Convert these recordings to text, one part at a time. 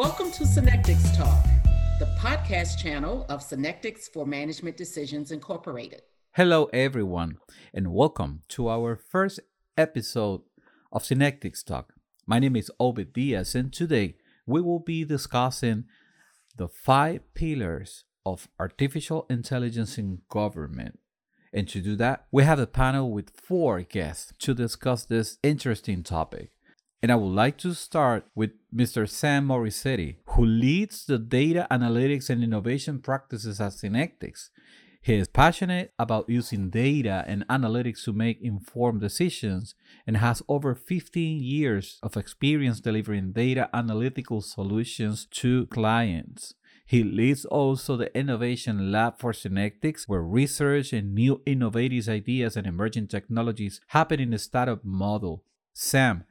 Welcome to Synectics Talk, the podcast channel of Synectics for Management Decisions Incorporated. Hello, everyone, and welcome to our first episode of Synectics Talk. My name is Obed Diaz, and today we will be discussing the five pillars of artificial intelligence in government. And to do that, we have a panel with four guests to discuss this interesting topic. And I would like to start with Mr. Sam Morissetti, who leads the data analytics and innovation practices at Synectics. He is passionate about using data and analytics to make informed decisions and has over 15 years of experience delivering data analytical solutions to clients. He leads also the Innovation Lab for Synectics, where research and new innovative ideas and emerging technologies happen in a startup model. Sam,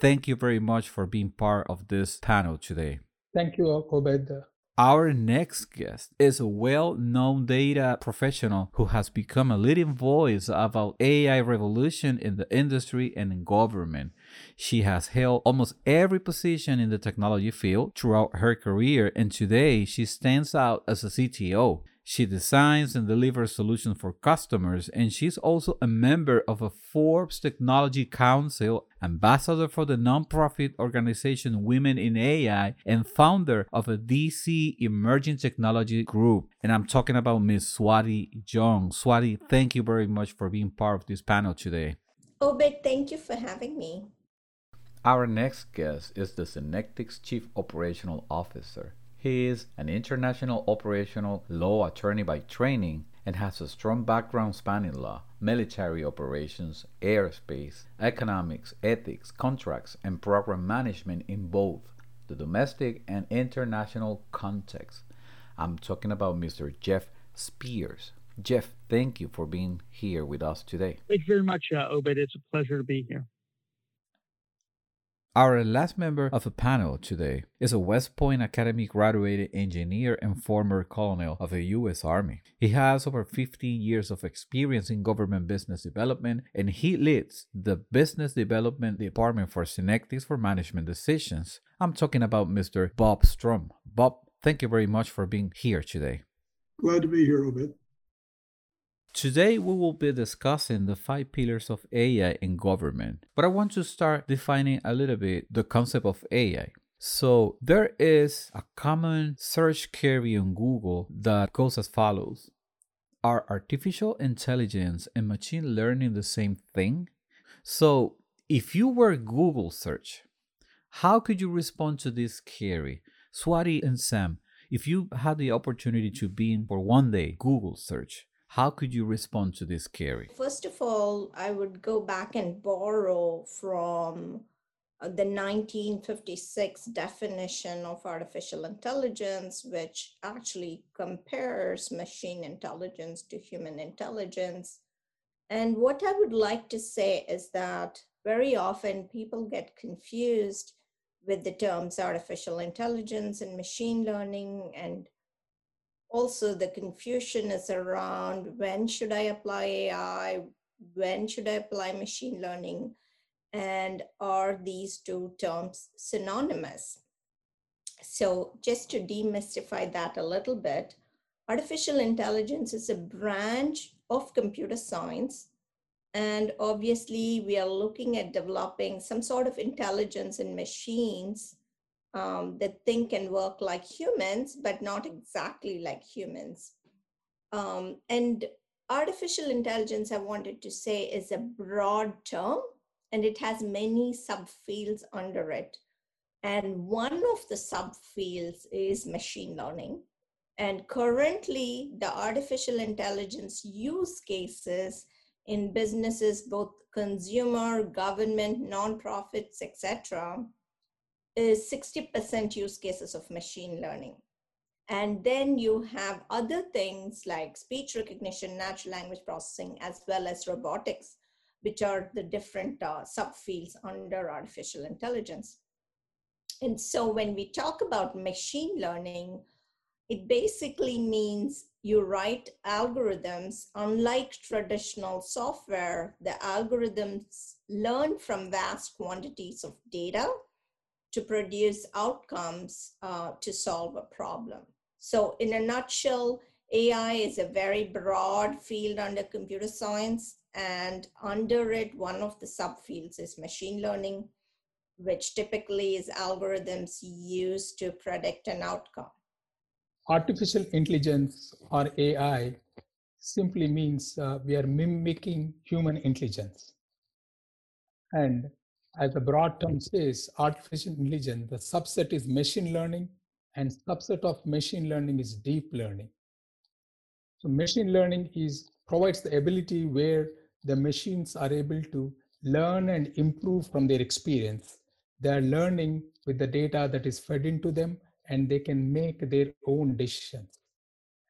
Thank you very much for being part of this panel today. Thank you, Obed. Our next guest is a well known data professional who has become a leading voice about AI revolution in the industry and in government. She has held almost every position in the technology field throughout her career, and today she stands out as a CTO. She designs and delivers solutions for customers, and she's also a member of a Forbes Technology Council, ambassador for the nonprofit organization Women in AI, and founder of a DC Emerging Technology Group. And I'm talking about Ms. Swati Young. Swati, thank you very much for being part of this panel today. Obed, thank you for having me. Our next guest is the Synectics Chief Operational Officer, he is an international operational law attorney by training and has a strong background spanning law, military operations, airspace, economics, ethics, contracts, and program management in both the domestic and international context. I'm talking about Mr. Jeff Spears. Jeff, thank you for being here with us today. Thank you very much, uh, Obed. It's a pleasure to be here. Our last member of the panel today is a West Point Academy graduated engineer and former colonel of the U.S. Army. He has over 15 years of experience in government business development and he leads the Business Development Department for Synectics for Management Decisions. I'm talking about Mr. Bob Strom. Bob, thank you very much for being here today. Glad to be here, Obed. Today, we will be discussing the five pillars of AI in government, but I want to start defining a little bit the concept of AI. So, there is a common search query on Google that goes as follows Are artificial intelligence and machine learning the same thing? So, if you were Google search, how could you respond to this query? Swati and Sam, if you had the opportunity to be in for one day Google search, how could you respond to this query? First of all, I would go back and borrow from uh, the 1956 definition of artificial intelligence, which actually compares machine intelligence to human intelligence. And what I would like to say is that very often people get confused with the terms artificial intelligence and machine learning and also the confusion is around when should I apply AI, when should I apply machine learning, and are these two terms synonymous? So just to demystify that a little bit, artificial intelligence is a branch of computer science. And obviously, we are looking at developing some sort of intelligence in machines um, that think and work like humans, but not exactly like humans. Um, and artificial intelligence, I wanted to say, is a broad term and it has many subfields under it. And one of the subfields is machine learning. And currently, the artificial intelligence use cases in businesses, both consumer, government, nonprofits, etc., is 60% use cases of machine learning. And then you have other things like speech recognition, natural language processing, as well as robotics, which are the different uh, subfields under artificial intelligence. And so when we talk about machine learning, it basically means you write algorithms. Unlike traditional software, the algorithms learn from vast quantities of data to produce outcomes uh, to solve a problem. So, in a nutshell, AI is a very broad field under computer science, and under it, one of the subfields is machine learning, which typically is algorithms used to predict an outcome. Artificial intelligence or AI simply means uh, we are mimicking human intelligence. And as the broad term says, artificial intelligence, the subset is machine learning, and subset of machine learning is deep learning. So machine learning is provides the ability where the machines are able to learn and improve from their experience. They are learning with the data that is fed into them, and they can make their own decisions.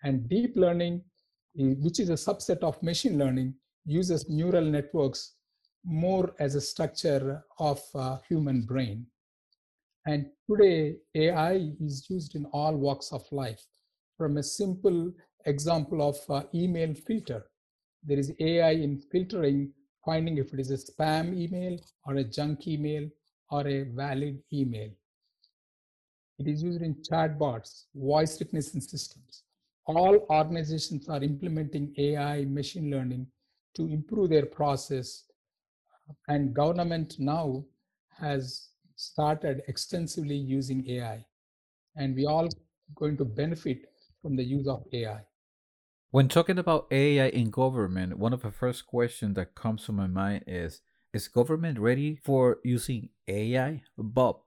And deep learning, eh, which is a subset of machine learning, uses neural networks more as a structure of a human brain. And today, AI is used in all walks of life. From a simple example of uh, email filter, there is AI in filtering, finding if it is a spam email or a junk email or a valid email. It is used in chatbots, voice recognition systems. All organizations are implementing AI machine learning to improve their process and government now has started extensively using AI, and we all going to benefit from the use of AI. When talking about AI in government, one of the first questions that comes to my mind is Is government ready for using AI? Bob,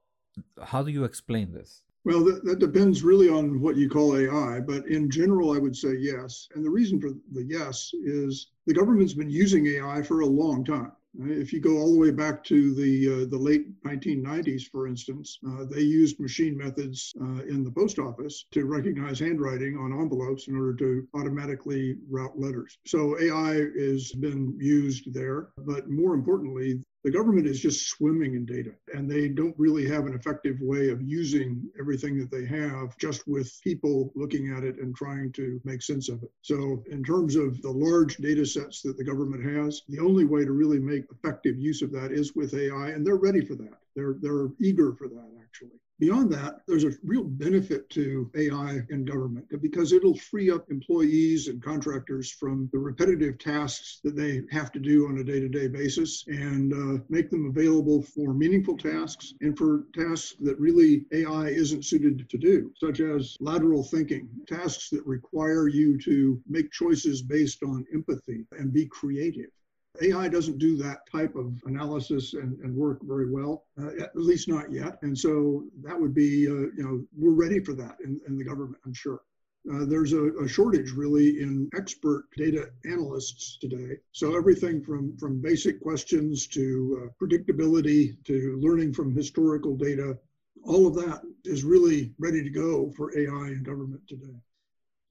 how do you explain this? Well, that, that, depends really on what you call AI, but in general, I would say yes. And the reason for the yes is the government's been using AI for a long time. If you go all the way back to the uh, the late 1990s, for instance, uh, they used machine methods uh, in the post office to recognize handwriting on envelopes in order to automatically route letters. So AI has been used there, but more importantly, the government is just swimming in data and they don't really have an effective way of using everything that they have just with people looking at it and trying to make sense of it. So, in terms of the large data sets that the government has, the only way to really make effective use of that is with AI, and they're ready for that. They're, they're eager for that, actually. Beyond that, there's a real benefit to AI in government because it'll free up employees and contractors from the repetitive tasks that they have to do on a day to day basis and uh, make them available for meaningful tasks and for tasks that really AI isn't suited to do, such as lateral thinking, tasks that require you to make choices based on empathy and be creative. AI doesn't do that type of analysis and, and work very well, uh, at least not yet. And so that would be, uh, you know, we're ready for that in, in the government, I'm sure. Uh, there's a, a, shortage really in expert data analysts today. So everything from, from basic questions to uh, predictability to learning from historical data, all of that is really ready to go for AI and government today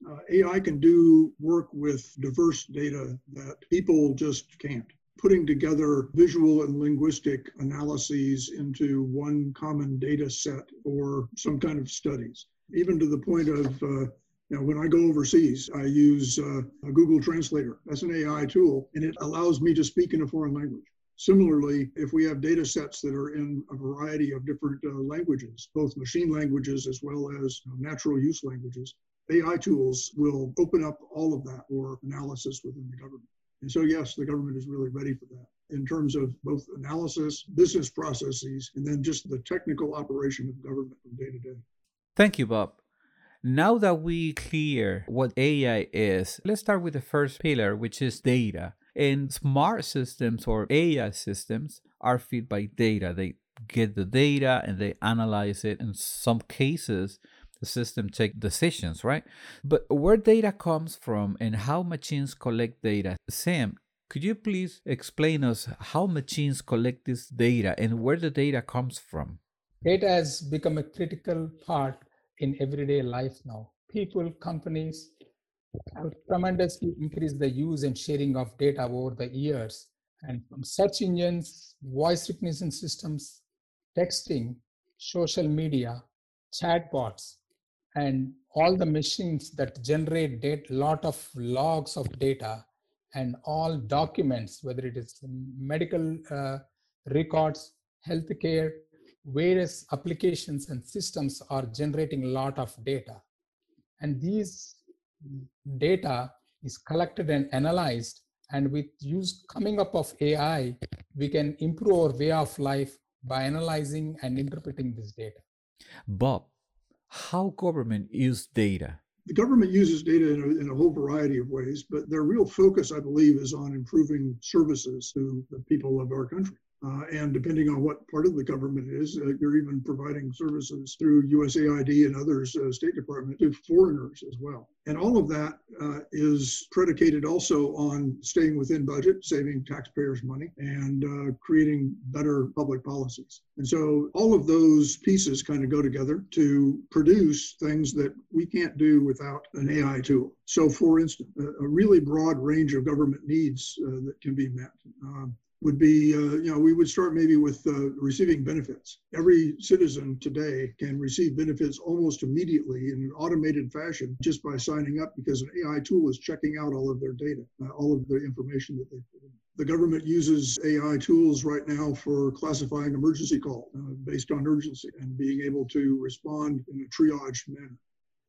uh, AI can do work with diverse data that people just can't. Putting together visual and linguistic analyses into one common data set or some kind of studies, even to the point of uh, you know, when I go overseas, I use uh, a Google Translator. That's an AI tool, and it allows me to speak in a foreign language. Similarly, if we have data sets that are in a variety of different uh, languages, both machine languages as well as natural use languages, AI tools will open up all of that for analysis within the government. And so, yes, the government is really ready for that in terms of both analysis, business processes, and then just the technical operation of government from day to day. Thank you, Bob. Now that we clear what AI is, let's start with the first pillar, which is data. And smart systems or AI systems are fed by data. They get the data and they analyze it. In some cases, the system take decisions, right? But where data comes from and how machines collect data. Sam, could you please explain us how machines collect this data and where the data comes from? Data has become a critical part in everyday life now. People, companies have tremendously increased the use and sharing of data over the years. And from search engines, voice recognition systems, texting, social media, chatbots, and all the machines that generate a lot of logs of data and all documents, whether it is medical uh, records, healthcare, various applications and systems are generating a lot of data. And these data is collected and analyzed. And with use coming up of AI, we can improve our way of life by analyzing and interpreting this data. Bob, how government use data? The government uses data in a, in a, whole variety of ways, but their real focus, I believe, is on improving services to the people of our country. Uh, and depending on what part of the government it is, uh, you're even providing services through USAID and others, uh, State Department, to foreigners as well. And all of that uh, is predicated also on staying within budget, saving taxpayers money, and uh, creating better public policies. And so all of those pieces kind of go together to produce things that we can't do without an AI tool. So, for instance, a, a really broad range of government needs uh, that can be met. Um, would be, uh, you know, we would start maybe with uh, receiving benefits. Every citizen today can receive benefits almost immediately in an automated fashion just by signing up because an AI tool is checking out all of their data, uh, all of the information that they put in. The government uses AI tools right now for classifying emergency call uh, based on urgency and being able to respond in a triage manner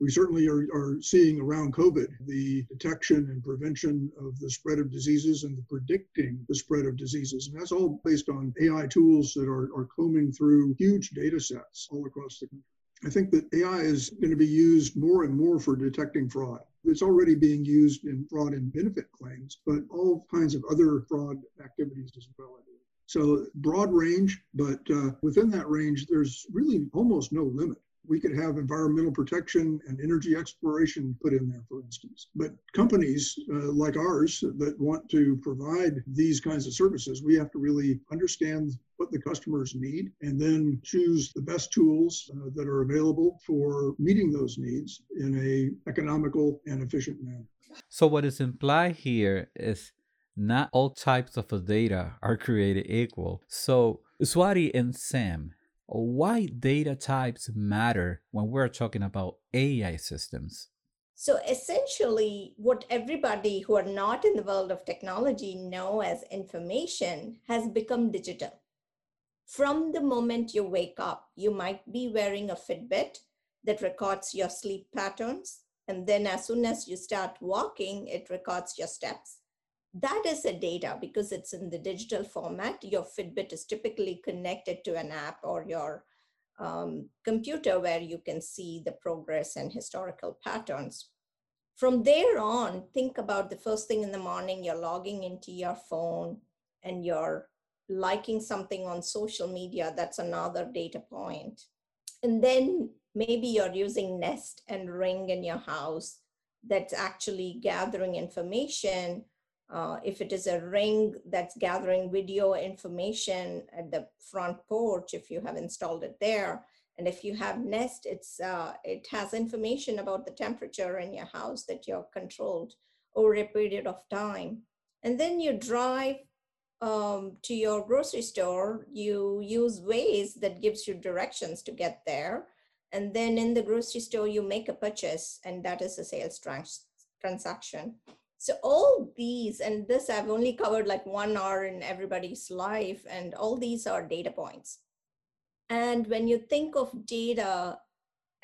we certainly are, are seeing around COVID the detection and prevention of the spread of diseases and the predicting the spread of diseases. And that's all based on AI tools that are, are combing through huge data sets all across the country. I think that AI is going to be used more and more for detecting fraud. It's already being used in fraud and benefit claims, but all kinds of other fraud activities as well. So broad range, but uh, within that range, there's really almost no limit we could have environmental protection and energy exploration put in there, for instance. But companies uh, like ours that want to provide these kinds of services, we have to really understand what the customers need and then choose the best tools uh, that are available for meeting those needs in a economical and efficient manner. So what is implied here is not all types of data are created equal. So Swati and Sam, why data types matter when we're talking about AI systems. So essentially, what everybody who are not in the world of technology know as information has become digital. From the moment you wake up, you might be wearing a Fitbit that records your sleep patterns. And then as soon as you start walking, it records your steps that is a data because it's in the digital format. Your Fitbit is typically connected to an app or your um, computer where you can see the progress and historical patterns. From there on, think about the first thing in the morning, you're logging into your phone and you're liking something on social media. That's another data point. And then maybe you're using Nest and Ring in your house that's actually gathering information uh, if it is a ring that's gathering video information at the front porch, if you have installed it there, and if you have Nest, it's uh, it has information about the temperature in your house that you're controlled over a period of time. And then you drive um, to your grocery store, you use Waze that gives you directions to get there. And then in the grocery store, you make a purchase, and that is a sales trans- transaction. So all these, and this I've only covered like one hour in everybody's life, and all these are data points. And when you think of data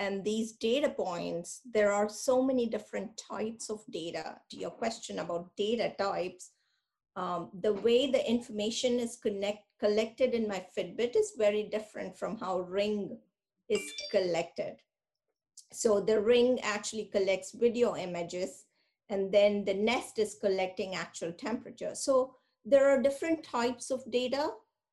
and these data points, there are so many different types of data. To your question about data types, um, the way the information is connect, collected in my Fitbit is very different from how Ring is collected. So the Ring actually collects video images and then the nest is collecting actual temperature. So there are different types of data.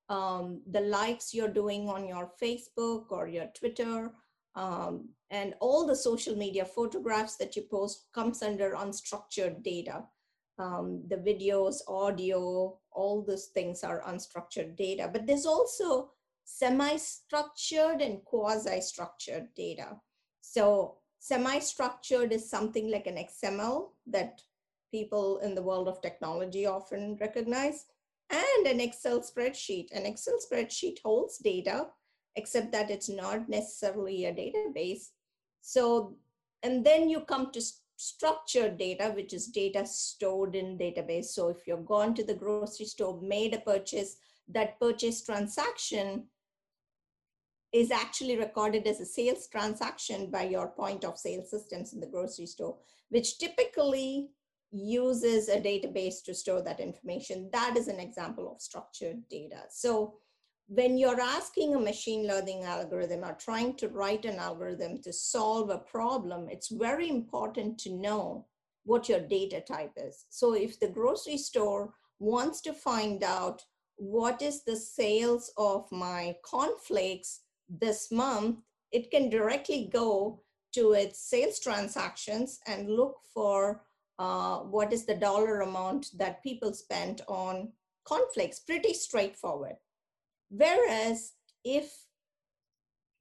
Um, the likes you're doing on your Facebook or your Twitter, um, and all the social media photographs that you post comes under unstructured data. Um, the videos, audio, all those things are unstructured data. But there's also semi-structured and quasi-structured data. So Semi-structured is something like an XML that people in the world of technology often recognize, and an Excel spreadsheet. An Excel spreadsheet holds data, except that it's not necessarily a database. So, and then you come to structured data, which is data stored in database. So if you've gone to the grocery store, made a purchase, that purchase transaction is actually recorded as a sales transaction by your point of sale systems in the grocery store, which typically uses a database to store that information. That is an example of structured data. So when you're asking a machine learning algorithm or trying to write an algorithm to solve a problem, it's very important to know what your data type is. So if the grocery store wants to find out what is the sales of my cornflakes this month, it can directly go to its sales transactions and look for uh, what is the dollar amount that people spent on cornflakes. Pretty straightforward. Whereas if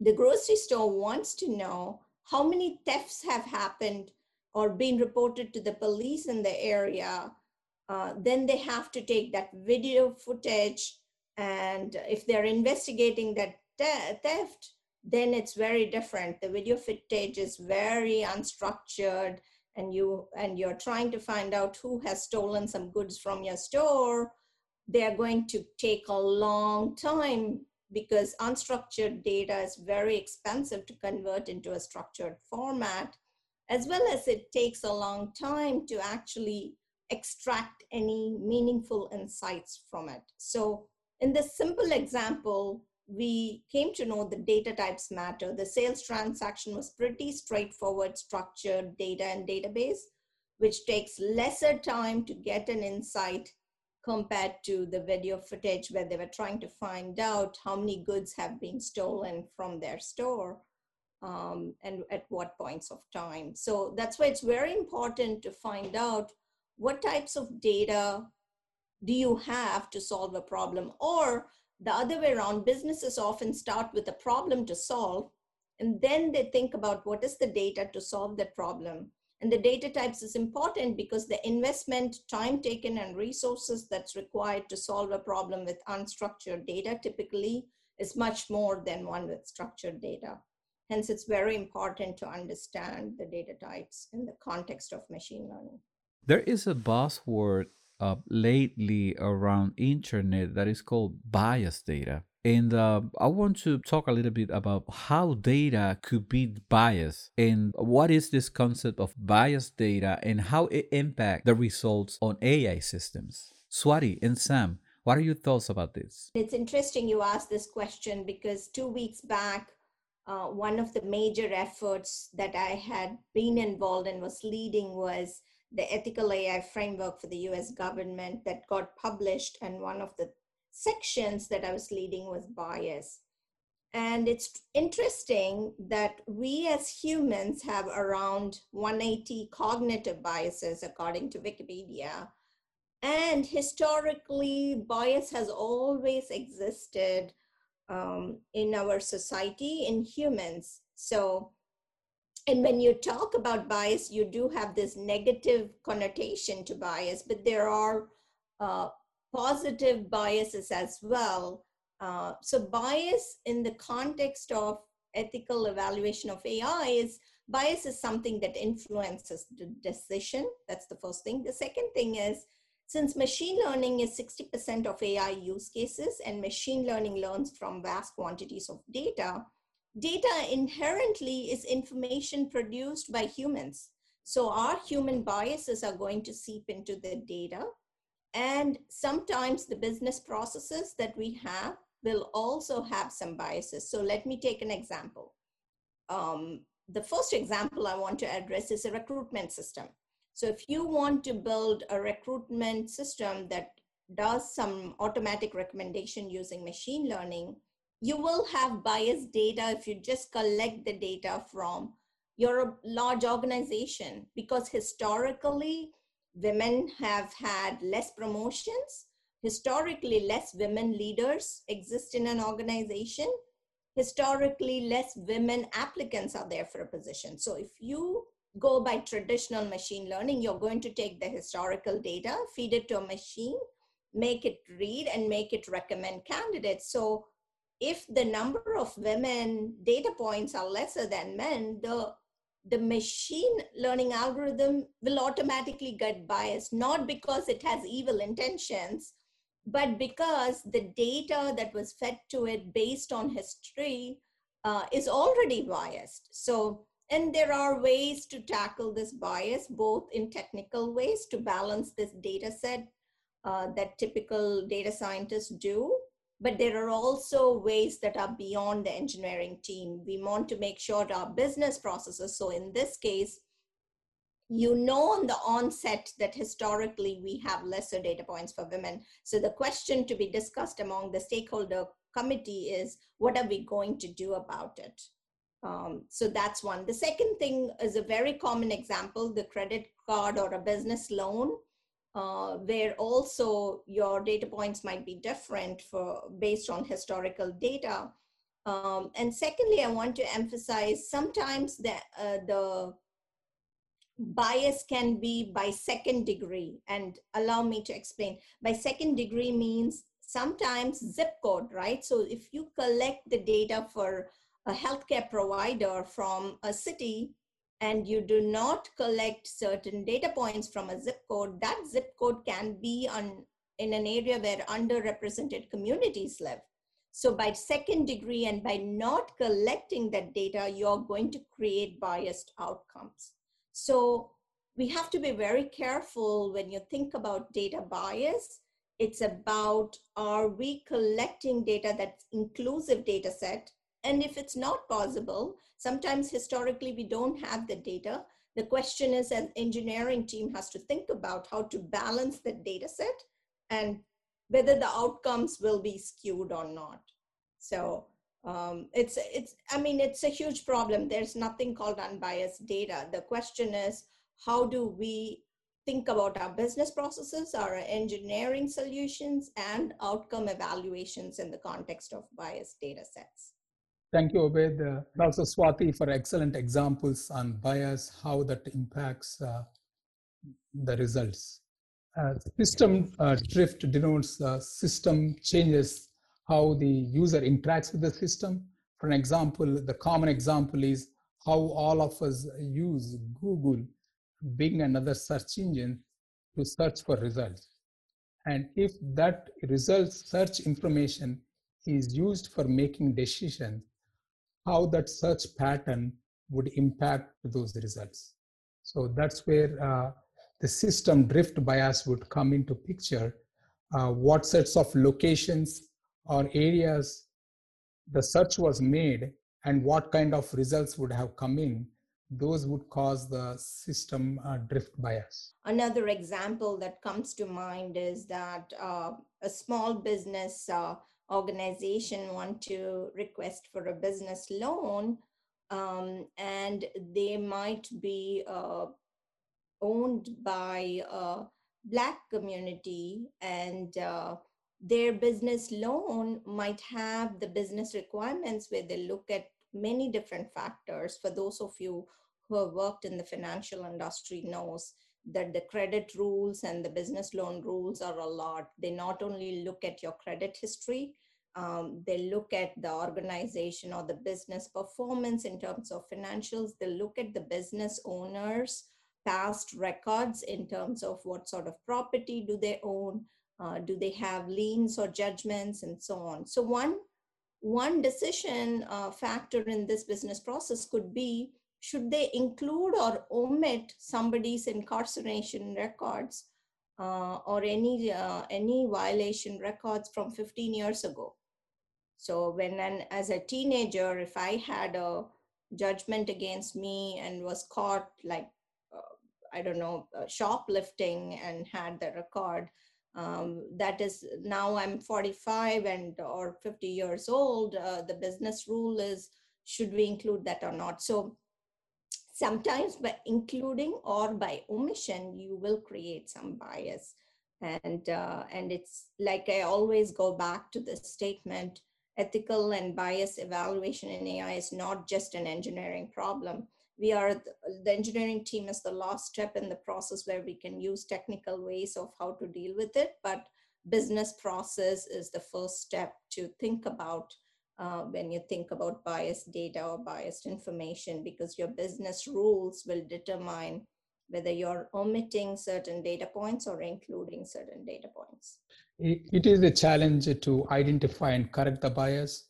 the grocery store wants to know how many thefts have happened or been reported to the police in the area, uh, then they have to take that video footage and if they're investigating that theft, then it's very different. The video footage is very unstructured and you and you're trying to find out who has stolen some goods from your store, they're going to take a long time because unstructured data is very expensive to convert into a structured format, as well as it takes a long time to actually extract any meaningful insights from it. So in this simple example, we came to know the data types matter. The sales transaction was pretty straightforward, structured data and database, which takes lesser time to get an insight compared to the video footage where they were trying to find out how many goods have been stolen from their store um, and at what points of time. So that's why it's very important to find out what types of data do you have to solve a problem or the other way around, businesses often start with a problem to solve, and then they think about what is the data to solve that problem. And the data types is important because the investment, time taken, and resources that's required to solve a problem with unstructured data typically is much more than one with structured data. Hence, it's very important to understand the data types in the context of machine learning. There is a buzzword lately around internet that is called bias data. And uh, I want to talk a little bit about how data could be biased and what is this concept of biased data and how it impacts the results on AI systems. Swati and Sam, what are your thoughts about this? It's interesting you asked this question because two weeks back, uh, one of the major efforts that I had been involved in was leading was the ethical AI framework for the US government that got published. And one of the sections that I was leading was bias. And it's interesting that we as humans have around 180 cognitive biases, according to Wikipedia. And historically, bias has always existed um, in our society, in humans. So and when you talk about bias, you do have this negative connotation to bias, but there are uh, positive biases as well. Uh, so bias in the context of ethical evaluation of AI is bias is something that influences the decision. That's the first thing. The second thing is since machine learning is 60% of AI use cases and machine learning learns from vast quantities of data, data inherently is information produced by humans. So our human biases are going to seep into the data. And sometimes the business processes that we have will also have some biases. So let me take an example. Um, the first example I want to address is a recruitment system. So if you want to build a recruitment system that does some automatic recommendation using machine learning, you will have biased data if you just collect the data from your large organization because historically women have had less promotions. Historically less women leaders exist in an organization. Historically less women applicants are there for a position. So if you go by traditional machine learning you're going to take the historical data feed it to a machine make it read and make it recommend candidates. So if the number of women data points are lesser than men, the the machine learning algorithm will automatically get biased, not because it has evil intentions, but because the data that was fed to it based on history uh, is already biased. So, and there are ways to tackle this bias, both in technical ways to balance this data set uh, that typical data scientists do, but there are also ways that are beyond the engineering team. We want to make sure our business processes, so in this case, you know on the onset that historically we have lesser data points for women. So the question to be discussed among the stakeholder committee is what are we going to do about it? Um, so that's one. The second thing is a very common example, the credit card or a business loan, uh, where also your data points might be different for based on historical data. Um, and secondly, I want to emphasize sometimes that uh, the bias can be by second degree. And allow me to explain. By second degree means sometimes zip code right? So if you collect the data for a healthcare provider from a city and you do not collect certain data points from a zip code that zip code can be on in an area where underrepresented communities live so by second degree and by not collecting that data you're going to create biased outcomes so we have to be very careful when you think about data bias. It's about are we collecting data that's inclusive data set? And if it's not possible, sometimes historically we don't have the data. The question is an engineering team has to think about how to balance the data set and whether the outcomes will be skewed or not. So um, it's it's i mean it's a huge problem there's nothing called unbiased data the question is how do we think about our business processes our engineering solutions and outcome evaluations in the context of biased data sets thank you obed uh, also swati for excellent examples on bias how that impacts uh, the results uh, system uh, drift denotes uh, system changes how the user interacts with the system. For an example, the common example is how all of us use Google, Bing, and other search engines to search for results. And if that results search information is used for making decisions, how that search pattern would impact those results. So that's where uh, the system drift bias would come into picture. Uh, what sets of locations or areas the search was made and what kind of results would have come in those would cause the system uh, drift bias another example that comes to mind is that uh, a small business uh, organization want to request for a business loan um, and they might be uh, owned by a black community and uh, their business loan might have the business requirements where they look at many different factors. For those of you who have worked in the financial industry knows that the credit rules and the business loan rules are a lot they not only look at your credit history um, they look at the organization or the business performance in terms of financials they look at the business owners past records in terms of what sort of property do they own uh, do they have liens or judgments and so on? So one, one decision uh, factor in this business process could be, should they include or omit somebody's incarceration records uh, or any, uh, any violation records from 15 years ago? So when an, as a teenager, if I had a judgment against me and was caught like, uh, I don't know, uh, shoplifting and had the record, um, that is now i'm 45 and or 50 years old uh, the business rule is should we include that or not so sometimes by including or by omission you will create some bias. And uh, and it's like i always go back to the statement ethical and bias evaluation in ai is not just an engineering problem. We are the engineering team is the last step in the process where we can use technical ways of how to deal with it but business process is the first step to think about uh, when you think about biased data or biased information because your business rules will determine whether you're omitting certain data points or including certain data points. it is a challenge to identify and correct the bias.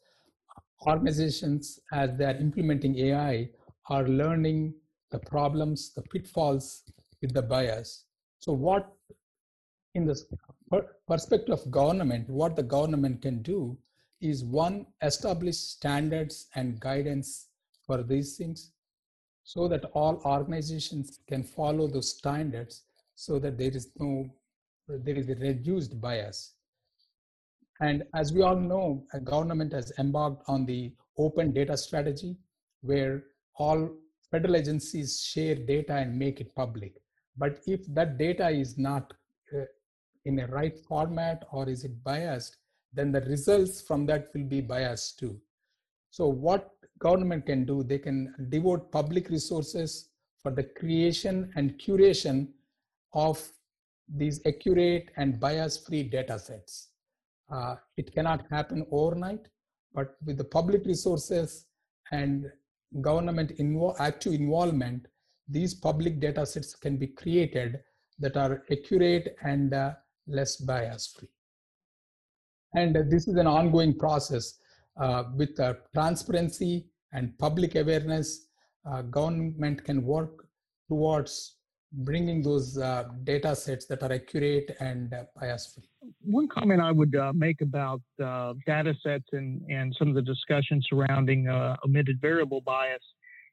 organizations, as they're implementing AI, are learning the problems, the pitfalls with the bias. So, what in the perspective of government, what the government can do is one, establish standards and guidance for these things so that all organizations can follow those standards so that there is no, there is a reduced bias. And as we all know, a government has embarked on the open data strategy where all federal agencies share data and make it public. But if that data is not uh, in a right format or is it biased, then the results from that will be biased too. So what government can do, they can devote public resources for the creation and curation of these accurate and bias-free data sets. Uh, it cannot happen overnight, but with the public resources and government invo active involvement, these public data sets can be created that are accurate and uh, less bias free. And uh, this is an ongoing process uh, with uh, transparency and public awareness. Uh, government can work towards bringing those uh, data sets that are accurate and bias free. One comment I would make about data sets and, and some of the discussion surrounding omitted variable bias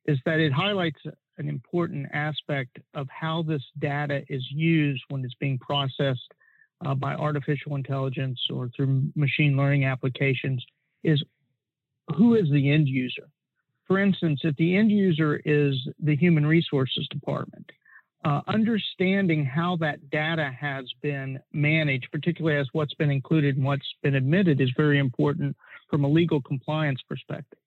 is that it highlights an important aspect of how this data is used when it's being processed uh, by artificial intelligence or through machine learning applications is who is the end user? For instance, if the end user is the human resources department, uh, understanding how that data has been managed, particularly as what's been included and what's been admitted, is very important from a legal compliance perspective.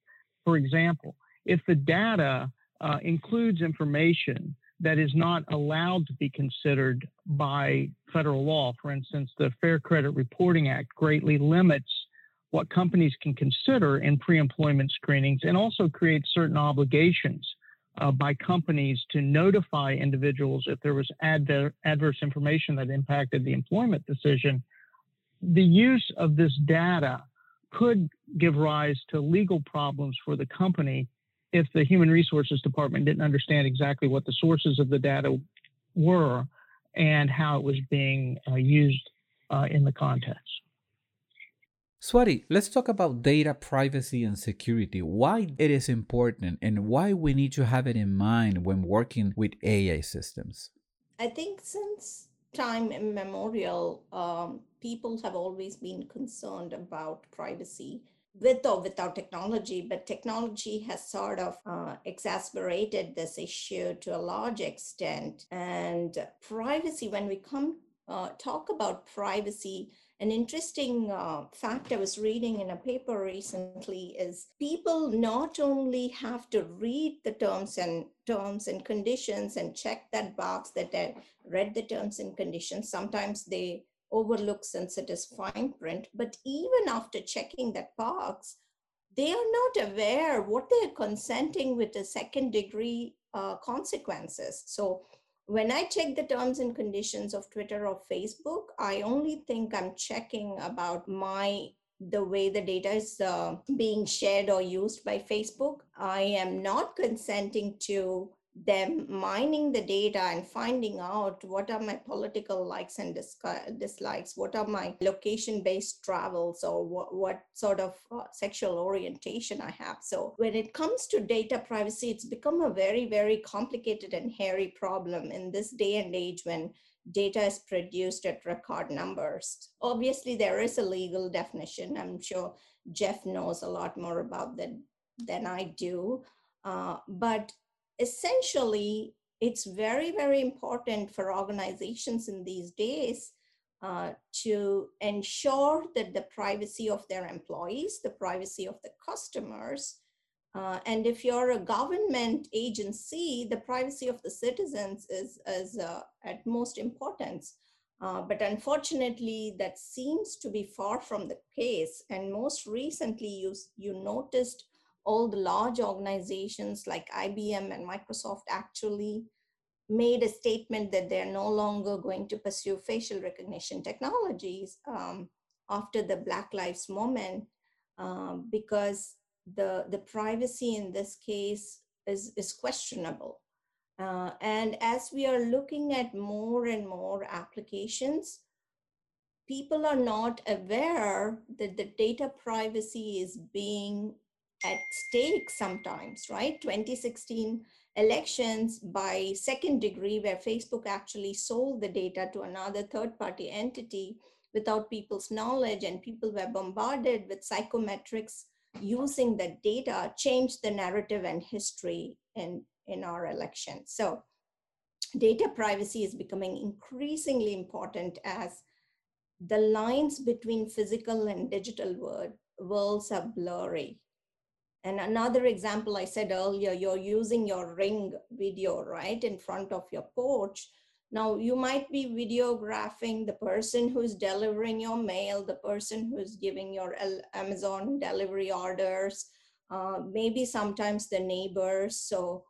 For example, if the data uh, includes information that is not allowed to be considered by federal law. For instance, the Fair Credit Reporting Act greatly limits what companies can consider in pre employment screenings and also creates certain obligations uh, by companies to notify individuals if there was adver- adverse information that impacted the employment decision. The use of this data could give rise to legal problems for the company if the human resources department didn't understand exactly what the sources of the data were and how it was being uh, used uh, in the context. Swati, let's talk about data privacy and security. Why it is important and why we need to have it in mind when working with AI systems. I think since time immemorial, um, people have always been concerned about privacy with or without technology, but technology has sort of uh, exacerbated this issue to a large extent. And privacy, when we come uh, talk about privacy, an interesting uh, fact I was reading in a paper recently is people not only have to read the terms and terms and conditions and check that box that they read the terms and conditions. Sometimes they overlook since it is fine print. But even after checking that box, they are not aware what they're consenting with the second degree uh, consequences. So when I check the terms and conditions of Twitter or Facebook, I only think I'm checking about my the way the data is uh, being shared or used by Facebook. I am not consenting to them mining the data and finding out what are my political likes and dislikes, what are my location based travels, or what, what sort of uh, sexual orientation I have. So, when it comes to data privacy, it's become a very, very complicated and hairy problem in this day and age when data is produced at record numbers. Obviously, there is a legal definition. I'm sure Jeff knows a lot more about that than I do. Uh, but essentially, it's very, very important for organizations in these days uh, to ensure that the privacy of their employees, the privacy of the customers, uh, and if you're a government agency, the privacy of the citizens is, is uh, at most importance. Uh, but unfortunately, that seems to be far from the case. And most recently, you, you noticed all the large organizations like IBM and Microsoft actually made a statement that they're no longer going to pursue facial recognition technologies um, after the Black Lives Moment um, because the, the privacy in this case is, is questionable. Uh, and as we are looking at more and more applications, people are not aware that the data privacy is being at stake sometimes, right? 2016 elections by second degree, where Facebook actually sold the data to another third party entity without people's knowledge, and people were bombarded with psychometrics using that data, changed the narrative and history in, in our election. So, data privacy is becoming increasingly important as the lines between physical and digital world, worlds are blurry. And another example I said earlier, you're using your ring video right in front of your porch. Now you might be videographing the person who's delivering your mail, the person who's giving your Amazon delivery orders, uh, maybe sometimes the neighbors. So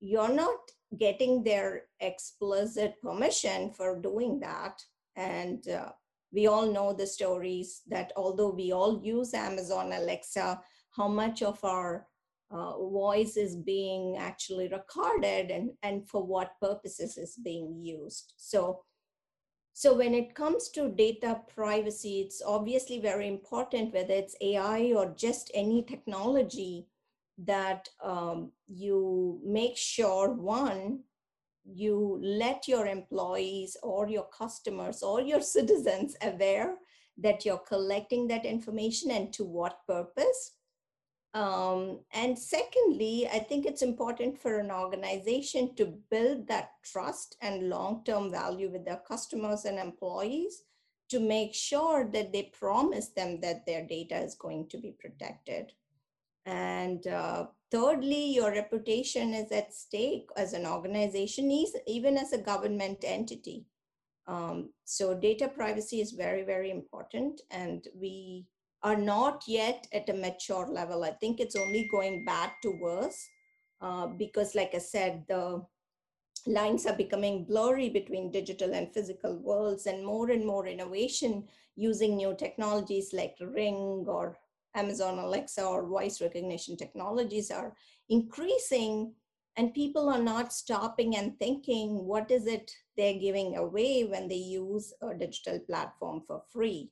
you're not getting their explicit permission for doing that. And uh, we all know the stories that although we all use Amazon Alexa, how much of our uh, voice is being actually recorded and, and for what purposes is being used. So, so when it comes to data privacy, it's obviously very important, whether it's AI or just any technology, that um, you make sure one, you let your employees or your customers or your citizens aware that you're collecting that information and to what purpose. Um, and secondly, I think it's important for an organization to build that trust and long term value with their customers and employees to make sure that they promise them that their data is going to be protected. And uh, thirdly, your reputation is at stake as an organization, even as a government entity. Um, so data privacy is very, very important. And we are not yet at a mature level. I think it's only going bad to worse uh, because, like I said, the lines are becoming blurry between digital and physical worlds and more and more innovation using new technologies like ring or Amazon Alexa or voice recognition technologies are increasing and people are not stopping and thinking what is it they're giving away when they use a digital platform for free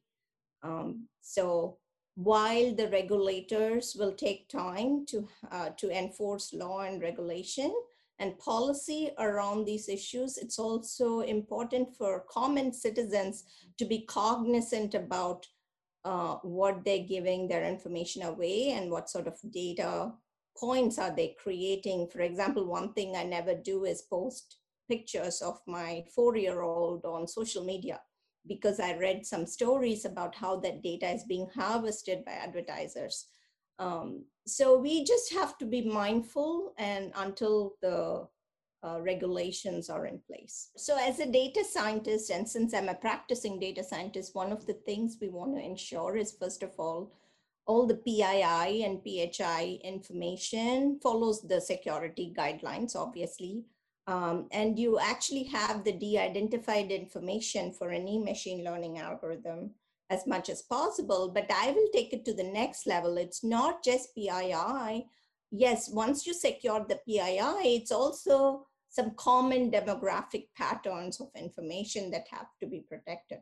um, so while the regulators will take time to uh, to enforce law and regulation and policy around these issues it's also important for common citizens to be cognizant about uh, what they're giving their information away and what sort of data points are they creating. For example, one thing I never do is post pictures of my four year old on social media because I read some stories about how that data is being harvested by advertisers. Um, so we just have to be mindful and until the uh, regulations are in place. So, as a data scientist, and since I'm a practicing data scientist, one of the things we want to ensure is first of all, all the PII and PHI information follows the security guidelines, obviously. Um, and you actually have the de identified information for any machine learning algorithm as much as possible. But I will take it to the next level. It's not just PII. Yes, once you secure the PII, it's also some common demographic patterns of information that have to be protected.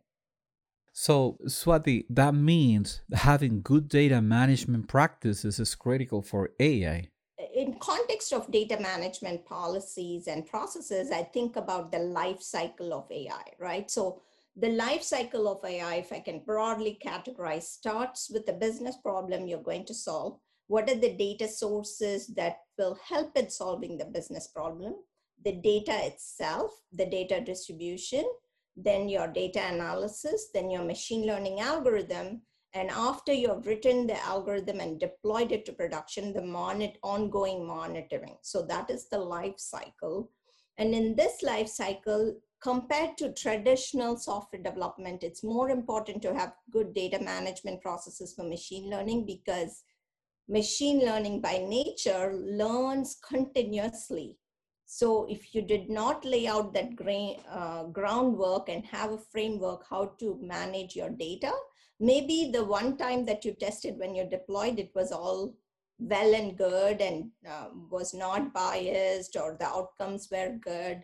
So, Swati, that means having good data management practices is critical for AI. In context of data management policies and processes, I think about the life cycle of AI, right? So, the life cycle of AI, if I can broadly categorize, starts with the business problem you're going to solve. What are the data sources that will help in solving the business problem? the data itself, the data distribution, then your data analysis, then your machine learning algorithm. And after you have written the algorithm and deployed it to production, the monitor, ongoing monitoring. So that is the life cycle. And in this life cycle, compared to traditional software development, it's more important to have good data management processes for machine learning because machine learning by nature learns continuously so if you did not lay out that gra- uh, groundwork and have a framework how to manage your data, maybe the one time that you tested when you deployed it was all well and good and uh, was not biased or the outcomes were good.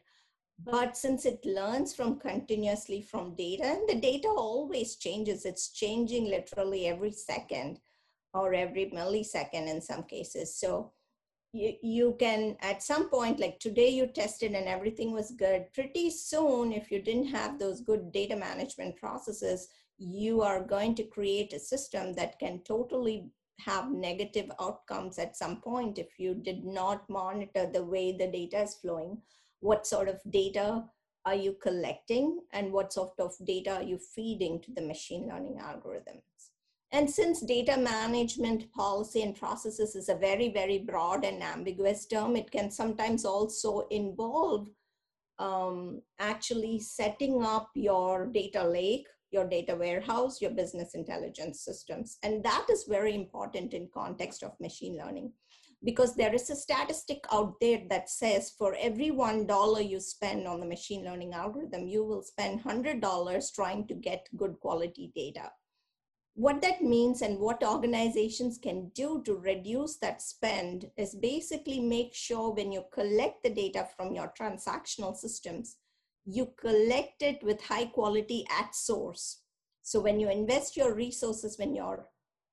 But since it learns from continuously from data and the data always changes. It's changing literally every second or every millisecond in some cases. So you, you can at some point like today you tested and everything was good. Pretty soon if you didn't have those good data management processes you are going to create a system that can totally have negative outcomes at some point if you did not monitor the way the data is flowing. What sort of data are you collecting and what sort of data are you feeding to the machine learning algorithms? And since data management policy and processes is a very very broad and ambiguous term it can sometimes also involve um, actually setting up your data lake your data warehouse, your business intelligence systems. And that is very important in context of machine learning because there is a statistic out there that says for every one dollar you spend on the machine learning algorithm, you will spend $100 trying to get good quality data. What that means and what organizations can do to reduce that spend is basically make sure when you collect the data from your transactional systems, you collect it with high quality at source. So when you invest your resources, when you're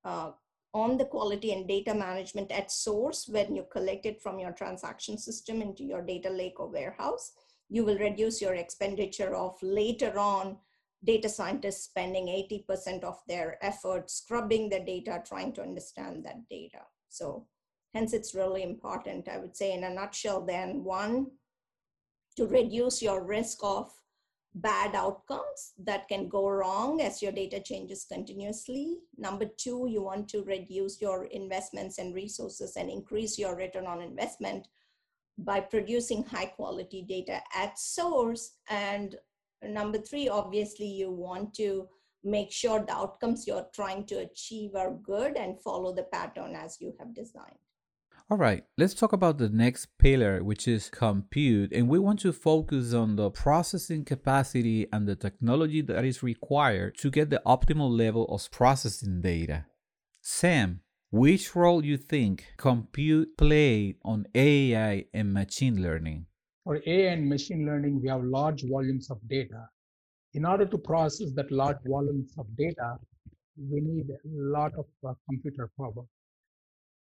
uh, on the quality and data management at source, when you collect it from your transaction system into your data lake or warehouse, you will reduce your expenditure of later on data scientists spending 80% of their effort scrubbing the data, trying to understand that data. So hence it's really important, I would say in a nutshell then, one, to reduce your risk of bad outcomes that can go wrong as your data changes continuously. Number two, you want to reduce your investments and resources and increase your return on investment by producing high quality data at source. And number three, obviously, you want to make sure the outcomes you're trying to achieve are good and follow the pattern as you have designed. All right, let's talk about the next pillar, which is compute. And we want to focus on the processing capacity and the technology that is required to get the optimal level of processing data. Sam, which role you think compute played on AI and machine learning? For AI and machine learning, we have large volumes of data. In order to process that large volumes of data, we need a lot of uh, computer power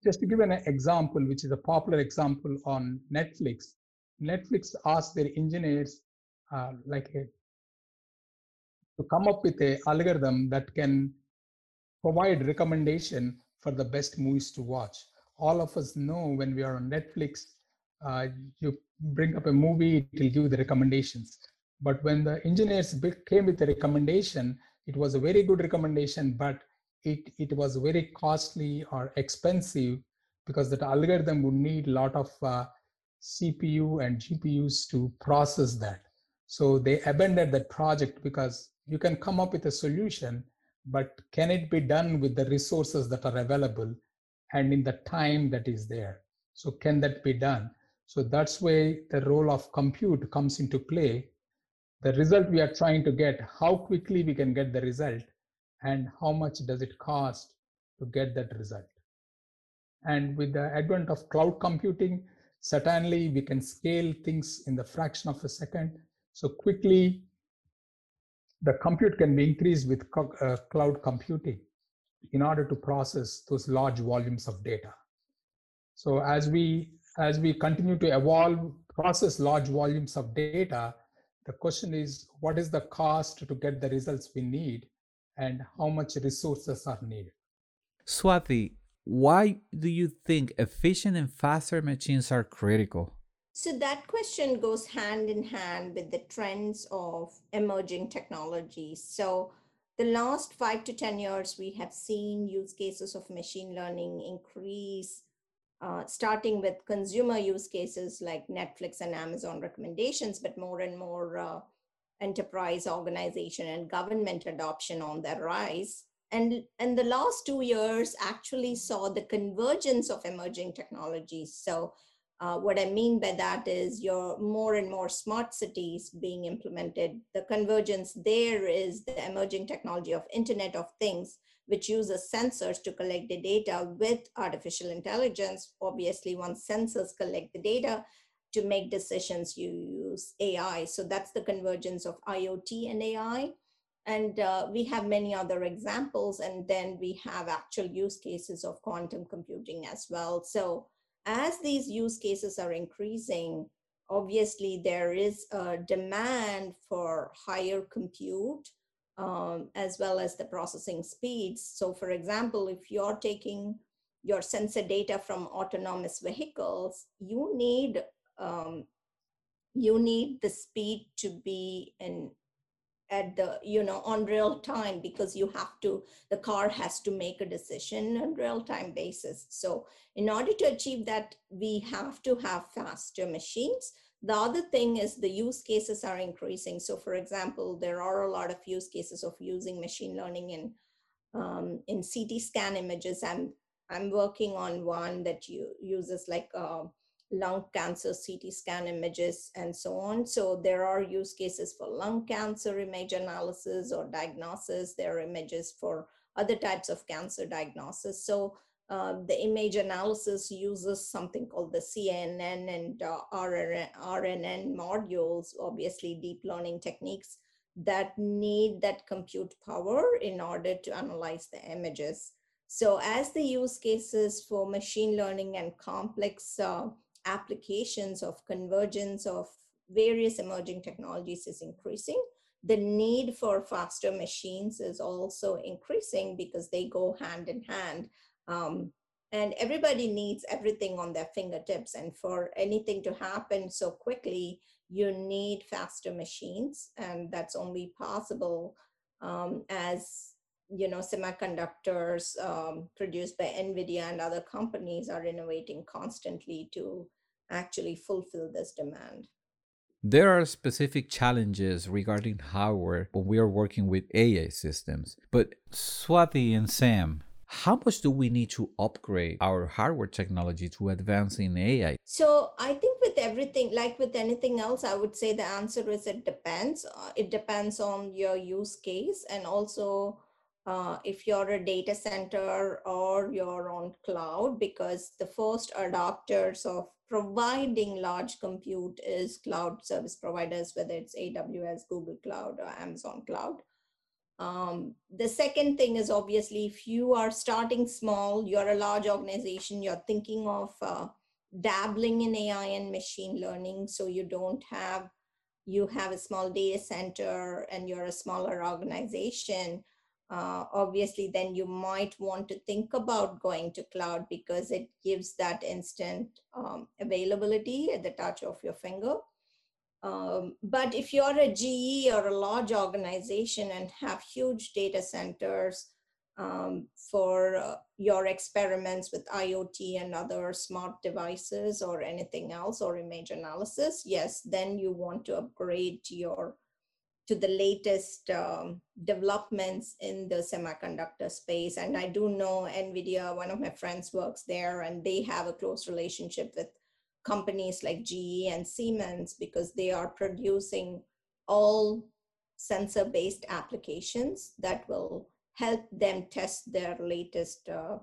just to give an example, which is a popular example on Netflix, Netflix asked their engineers uh, like a, to come up with a algorithm that can provide recommendation for the best movies to watch. All of us know when we are on Netflix, uh, you bring up a movie, it will give you the recommendations. But when the engineers came with a recommendation, it was a very good recommendation, but it, it was very costly or expensive because that algorithm would need a lot of uh, CPU and GPUs to process that. So they abandoned that project because you can come up with a solution, but can it be done with the resources that are available and in the time that is there? So can that be done? So that's where the role of compute comes into play. The result we are trying to get, how quickly we can get the result, and how much does it cost to get that result. And with the advent of cloud computing, certainly we can scale things in the fraction of a second. So quickly, the compute can be increased with uh, cloud computing in order to process those large volumes of data. So as we as we continue to evolve, process large volumes of data, the question is, what is the cost to get the results we need? And how much resources are needed. Swati, why do you think efficient and faster machines are critical? So that question goes hand in hand with the trends of emerging technologies. So the last five to 10 years, we have seen use cases of machine learning increase, uh, starting with consumer use cases like Netflix and Amazon recommendations, but more and more uh, enterprise organization and government adoption on the rise. And, and the last two years actually saw the convergence of emerging technologies. So Uh, what I mean by that is your more and more smart cities being implemented. The convergence there is the emerging technology of Internet of Things, which uses sensors to collect the data with artificial intelligence. Obviously, once sensors collect the data to make decisions, you use AI. So that's the convergence of IoT and AI. And uh, we have many other examples, and then we have actual use cases of quantum computing as well. So as these use cases are increasing, obviously there is a demand for higher compute um, as well as the processing speeds. So for example, if you're taking your sensor data from autonomous vehicles, you need um, you need the speed to be in at the you know on real time because you have to the car has to make a decision on real time basis. So in order to achieve that we have to have faster machines. The other thing is the use cases are increasing. So for example there are a lot of use cases of using machine learning in um, in ct scan images. I'm i'm working on one that you uses like uh, lung cancer CT scan images and so on. So there are use cases for lung cancer image analysis or diagnosis. There are images for other types of cancer diagnosis. So uh, the image analysis uses something called the CNN and uh, RNN, modules, obviously deep learning techniques that need that compute power in order to analyze the images. So as the use cases for machine learning and complex uh, applications of convergence of various emerging technologies is increasing. The need for faster machines is also increasing because they go hand in hand. Um, and everybody needs everything on their fingertips. And for anything to happen so quickly, you need faster machines. And that's only possible um, as you know, semiconductors um, produced by NVIDIA and other companies are innovating constantly to actually fulfill this demand. There are specific challenges regarding hardware when we are working with AI systems. But Swati and Sam, how much do we need to upgrade our hardware technology to advance in AI? So I think with everything, like with anything else, I would say the answer is it depends. Uh, it depends on your use case and also uh, if you're a data center or you're on cloud, because the first adopters of providing large compute is cloud service providers, whether it's AWS, Google Cloud, or Amazon Cloud. Um, the second thing is obviously if you are starting small, you're a large organization, you're thinking of uh, dabbling in AI and machine learning, so you don't have, you have a small data center and you're a smaller organization, uh, obviously then you might want to think about going to cloud because it gives that instant um, availability at the touch of your finger. Um, but if you're a GE or a large organization and have huge data centers um, for uh, your experiments with IoT and other smart devices or anything else or image analysis, yes, then you want to upgrade your to the latest um, developments in the semiconductor space. And I do know NVIDIA, one of my friends works there, and they have a close relationship with companies like GE and Siemens because they are producing all sensor based applications that will help them test their latest uh,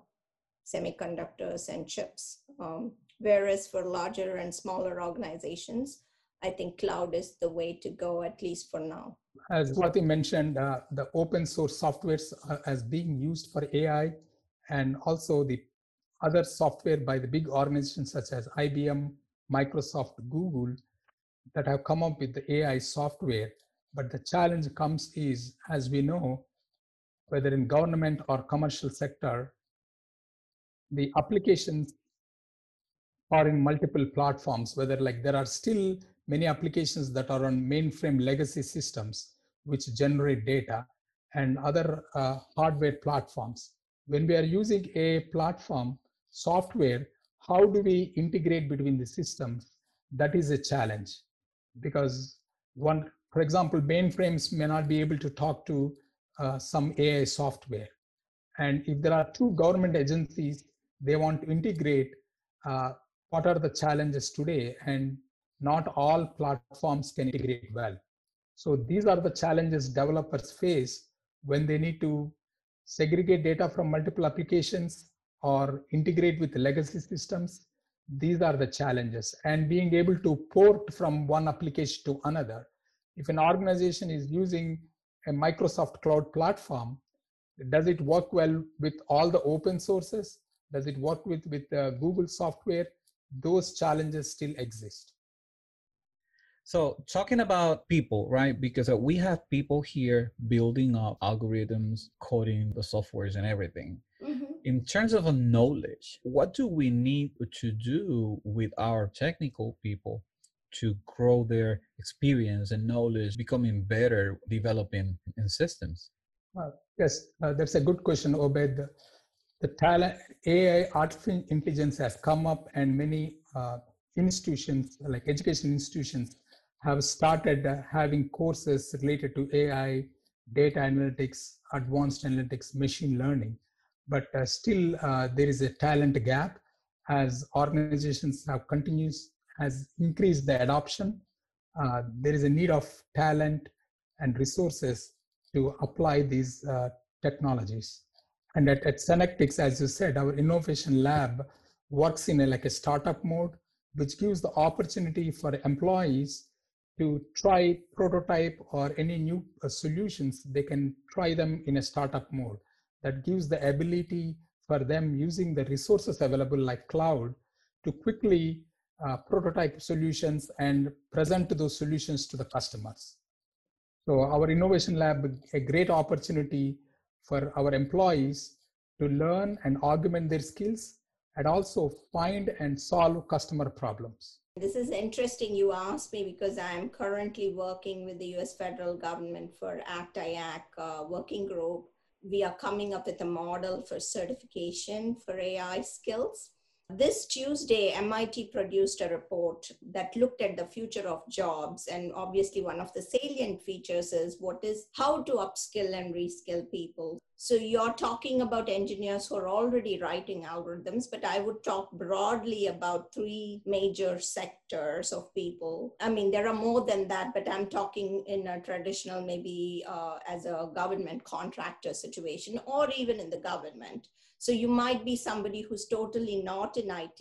semiconductors and chips. Um, whereas for larger and smaller organizations, I think cloud is the way to go, at least for now. As Swati mentioned, uh, the open source softwares as being used for AI and also the other software by the big organizations such as IBM, Microsoft, Google that have come up with the AI software. But the challenge comes is, as we know, whether in government or commercial sector, the applications are in multiple platforms, whether like there are still many applications that are on mainframe legacy systems which generate data and other uh, hardware platforms. When we are using a platform software, how do we integrate between the systems? That is a challenge because one, for example, mainframes may not be able to talk to uh, some AI software. And if there are two government agencies, they want to integrate uh, what are the challenges today and not all platforms can integrate well. So these are the challenges developers face when they need to segregate data from multiple applications or integrate with legacy systems. These are the challenges. And being able to port from one application to another if an organization is using a microsoft cloud platform does it work well with all the open sources? Does it work with with uh, google software? Those challenges still exist so talking about people right? Because uh, we have people here building up algorithms coding the softwares and everything. Mm-hmm. in terms of a knowledge what do we need to do with our technical people to grow their experience and knowledge becoming better developing in systems? Uh, yes uh, that's a good question obed. The talent ai artificial intelligence has come up and many uh, institutions like education institutions have started uh, having courses related to ai data analytics advanced analytics machine learning. But uh, still uh, there is a talent gap as organizations have continues has increased the adoption. Uh, there is a need of talent and resources to apply these uh, technologies. And at, at Synectics, as you said, our innovation lab works in a, like a startup mode, which gives the opportunity for employees to try prototype or any new uh, solutions. They can try them in a startup mode. That gives the ability for them using the resources available like cloud to quickly uh, prototype solutions and present those solutions to the customers. So our innovation lab, a great opportunity for our employees to learn and augment their skills and also find and solve customer problems. This is interesting you asked me because I'm currently working with the US federal government for ACT-IAC uh, working group. We are coming up with a model for certification for AI skills. This Tuesday, MIT produced a report that looked at the future of jobs. And obviously, one of the salient features is what is how to upskill and reskill people. So, you're talking about engineers who are already writing algorithms, but I would talk broadly about three major sectors of people. I mean, there are more than that, but I'm talking in a traditional, maybe uh, as a government contractor situation, or even in the government. So you might be somebody who's totally not in IT.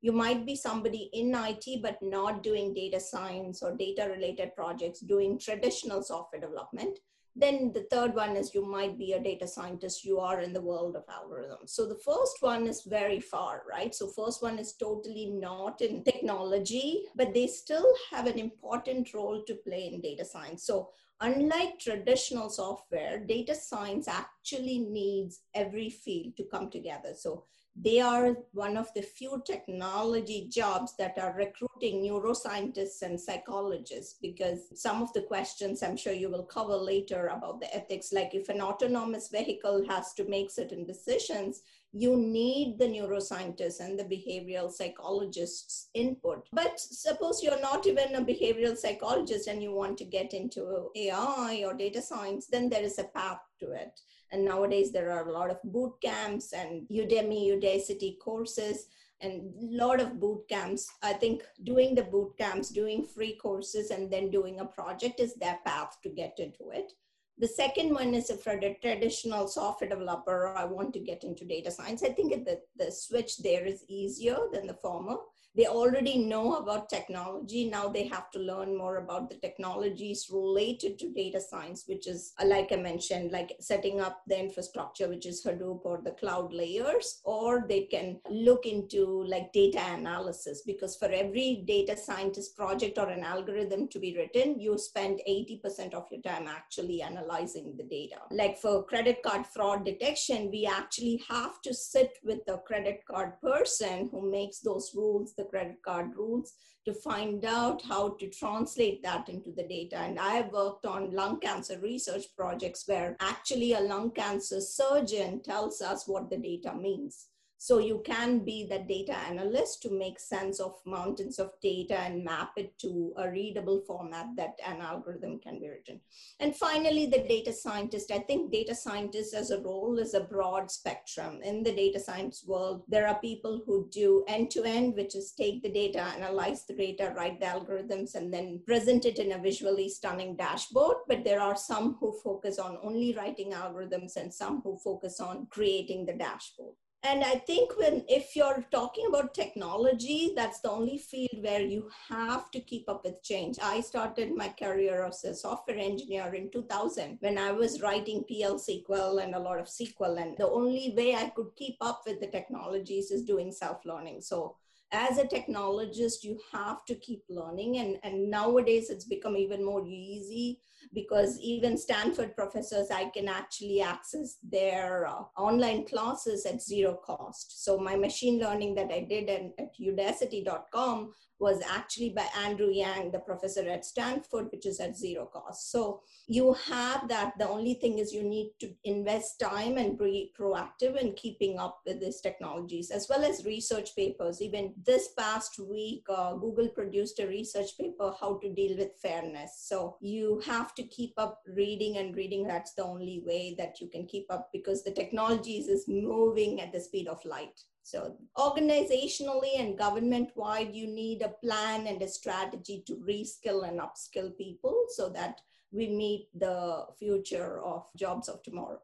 You might be somebody in IT, but not doing data science or data related projects, doing traditional software development. Then the third one is you might be a data scientist. You are in the world of algorithms. So the first one is very far, right? So first one is totally not in technology, but they still have an important role to play in data science. So unlike traditional software, data science actually needs every field to come together. So they are one of the few technology jobs that are recruiting neuroscientists and psychologists because some of the questions I'm sure you will cover later about the ethics, like if an autonomous vehicle has to make certain decisions, you need the neuroscientists and the behavioral psychologists input. But suppose you're not even a behavioral psychologist and you want to get into ai or data science then there is a path to it. And nowadays there are a lot of boot camps and udemy udacity courses and a lot of boot camps. I think doing the boot camps doing free courses and then doing a project is their path to get into it the second one is if a traditional software developer, I want to get into data science. I think the, the switch there is easier than the former they already know about technology. Now they have to learn more about the technologies related to data science, which is, uh, like I mentioned, like setting up the infrastructure, which is Hadoop or the cloud layers, or they can look into like data analysis, because for every data scientist project or an algorithm to be written, you spend 80% of your time actually analyzing the data. Like for credit card fraud detection, we actually have to sit with the credit card person who makes those rules, the credit card rules to find out how to translate that into the data. And I have worked on lung cancer research projects where actually a lung cancer surgeon tells us what the data means. So you can be the data analyst to make sense of mountains of data and map it to a readable format that an algorithm can be written. And finally, the data scientist. I think data scientist as a role is a broad spectrum. In the data science world, there are people who do end to end, which is take the data, analyze the data, write the algorithms, and then present it in a visually stunning dashboard. But there are some who focus on only writing algorithms and some who focus on creating the dashboard and i think when if you're talking about technology that's the only field where you have to keep up with change. I started my career as a software engineer in 2000 when i was writing pl sql and a lot of sql and the only way i could keep up with the technologies is doing self learning so as a technologist you have to keep learning. And, and nowadays it's become even more easy because even stanford professors i can actually access their uh, online classes at zero cost so my machine learning that i did at, at udacity.com was actually by Andrew Ng, the professor at Stanford, which is at zero cost. So you have that. The only thing is you need to invest time and be proactive in keeping up with these technologies, as well as research papers. Even this past week, uh, Google produced a research paper, How to Deal with Fairness. So you have to keep up reading and reading. That's the only way that you can keep up because the technologies is moving at the speed of light. So organizationally and government wide, you need a plan and a strategy to reskill and upskill people so that we meet the future of jobs of tomorrow.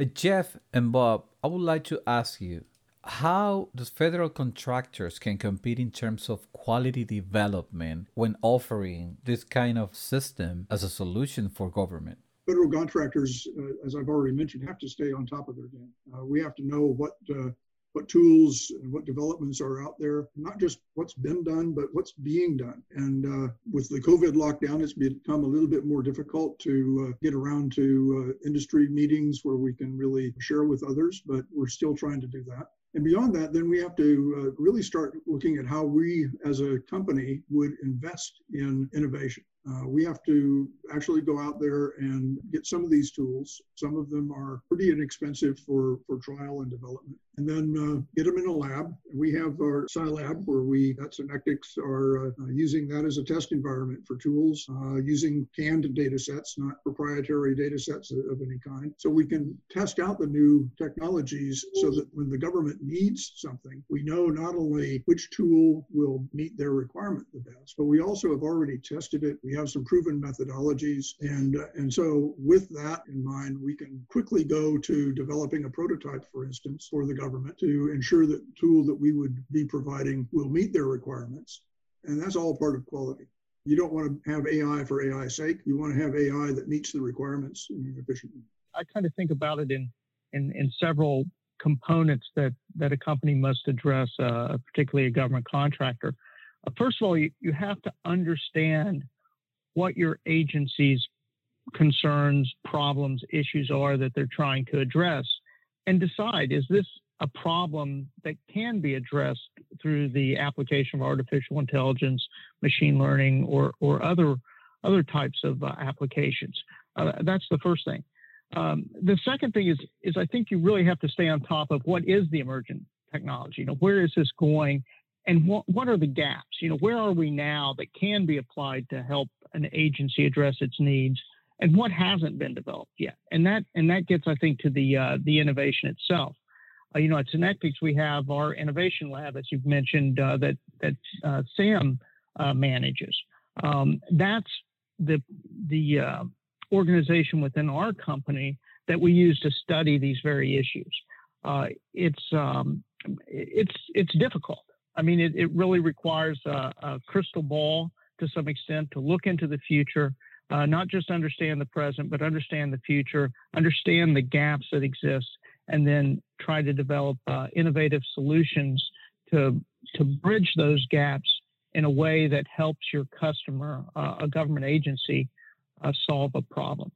Uh, Jeff and Bob, I would like to ask you how does federal contractors can compete in terms of quality development when offering this kind of system as a solution for government? Federal contractors, uh, as I've already mentioned, have to stay on top of their game. Uh, we have to know what uh, what tools and what developments are out there, not just what's been done, but what's being done. And uh, with the COVID lockdown, it's become a little bit more difficult to uh, get around to uh, industry meetings where we can really share with others, but we're still trying to do that. And beyond that, then we have to uh, really start looking at how we as a company would invest in innovation. Uh, we have to actually go out there and get some of these tools. Some of them are pretty inexpensive for, for trial and development. And then uh, get them in a lab. We have our SciLab where we at Synectics are uh, using that as a test environment for tools, uh, using canned data sets, not proprietary data sets of any kind. So we can test out the new technologies so that when the government needs something, we know not only which tool will meet their requirement the best, but we also have already tested it. We have some proven methodologies. And, uh, and so, with that in mind, we can quickly go to developing a prototype, for instance, for the government to ensure that the tool that we would be providing will meet their requirements. And that's all part of quality. You don't want to have AI for AI's sake. You want to have AI that meets the requirements efficiently. I kind of think about it in, in, in several components that, that a company must address, uh, particularly a government contractor. Uh, first of all, you, you have to understand what your agency's concerns, problems, issues are that they're trying to address and decide is this a problem that can be addressed through the application of artificial intelligence, machine learning, or, or other, other types of uh, applications. Uh, that's the first thing. Um, the second thing is, is I think you really have to stay on top of what is the emergent technology. You know, where is this going, and what what are the gaps? You know, where are we now that can be applied to help an agency address its needs, and what hasn't been developed yet? And that and that gets, I think, to the uh, the innovation itself. Uh, you know, at Synectics, we have our innovation lab, as you've mentioned, uh, that that uh, Sam uh, manages. Um, that's the the uh, organization within our company that we use to study these very issues. it's um, it's it's difficult. I mean, it, it really requires a, a, crystal ball to some extent to look into the future, uh, not just understand the present, but understand the future, understand the gaps that exist, and then try to develop uh, innovative solutions to to bridge those gaps in a way that helps your customer, uh, a government agency, uh, solve a problem.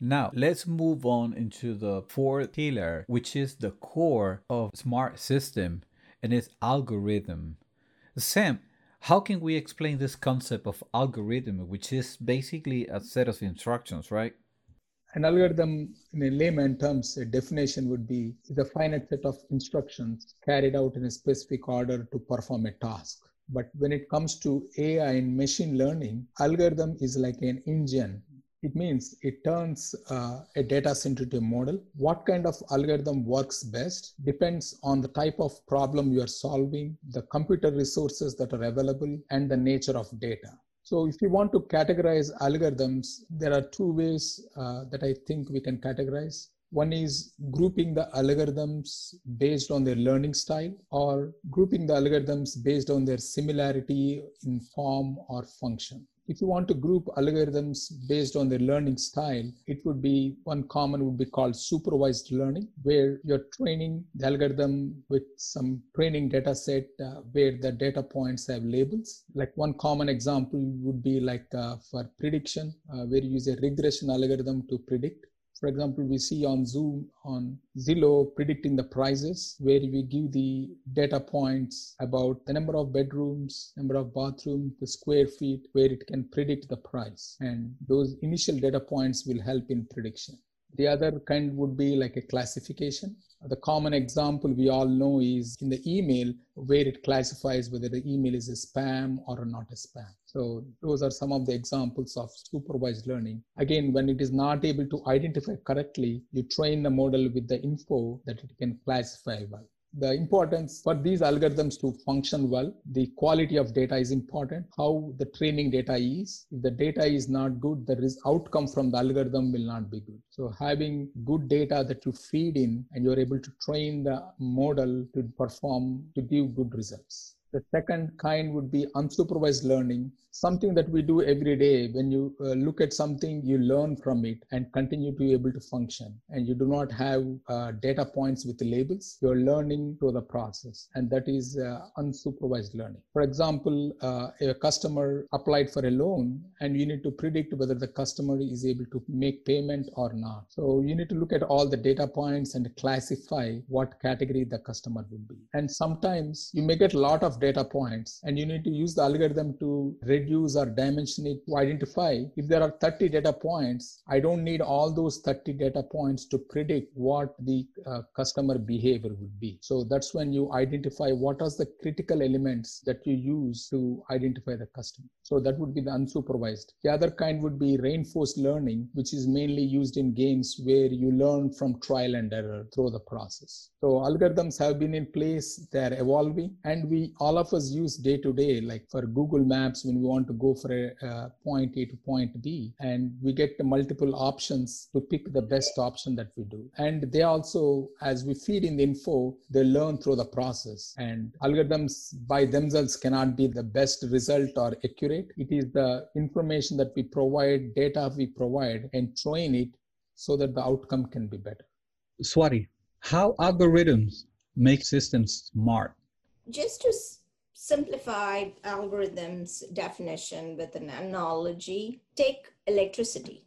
Now, let's move on into the fourth pillar, which is the core of smart system and its algorithm. Sam, how can we explain this concept of algorithm, which is basically a set of instructions, right? An algorithm, in layman terms, a definition would be is a finite set of instructions carried out in a specific order to perform a task. But when it comes to AI and machine learning, algorithm is like an engine. It means it turns uh, a data set into a model. What kind of algorithm works best depends on the type of problem you are solving, the computer resources that are available, and the nature of data. So if you want to categorize algorithms, there are two ways uh, that I think we can categorize. One is grouping the algorithms based on their learning style or grouping the algorithms based on their similarity in form or function if you want to group algorithms based on their learning style, it would be one common would be called supervised learning, where you're training the algorithm with some training data set uh, where the data points have labels. Like one common example would be like uh, for prediction, uh, where you use a regression algorithm to predict. For example, we see on Zoom, on Zillow predicting the prices, where we give the data points about the number of bedrooms, number of bathrooms, the square feet, where it can predict the price. And those initial data points will help in prediction. The other kind would be like a classification. The common example we all know is in the email where it classifies whether the email is a spam or not a spam. So those are some of the examples of supervised learning. Again, when it is not able to identify correctly, you train the model with the info that it can classify well the importance for these algorithms to function well the quality of data is important. How the training data is if the data is not good the outcome from the algorithm will not be good. So having good data that you feed in and you're able to train the model to perform to give good results the second kind would be unsupervised learning, something that we do every day. When you uh, look at something, you learn from it and continue to be able to function. And you do not have uh, data points with labels. You're learning through the process. And that is uh, unsupervised learning. For example, uh, a customer applied for a loan and you need to predict whether the customer is able to make payment or not. So you need to look at all the data points and classify what category the customer would be. And sometimes you may get a lot of data points. And you need to use the algorithm to reduce or dimension it to identify if there are 30 data points. I don't need all those 30 data points to predict what the uh, customer behavior would be. So that's when you identify what are the critical elements that you use to identify the customer. So that would be the unsupervised. The other kind would be reinforced learning which is mainly used in games where you learn from trial and error through the process. So algorithms have been in place. They're evolving and we all all of us use day to day, like for Google Maps, when we want to go for a, a point A to point B, and we get multiple options to pick the best option that we do. And they also, as we feed in the info, they learn through the process. And algorithms by themselves cannot be the best result or accurate. It is the information that we provide, data we provide, and train it so that the outcome can be better. Swati, how algorithms make systems smart? Just to simplified algorithms definition with an analogy, take electricity.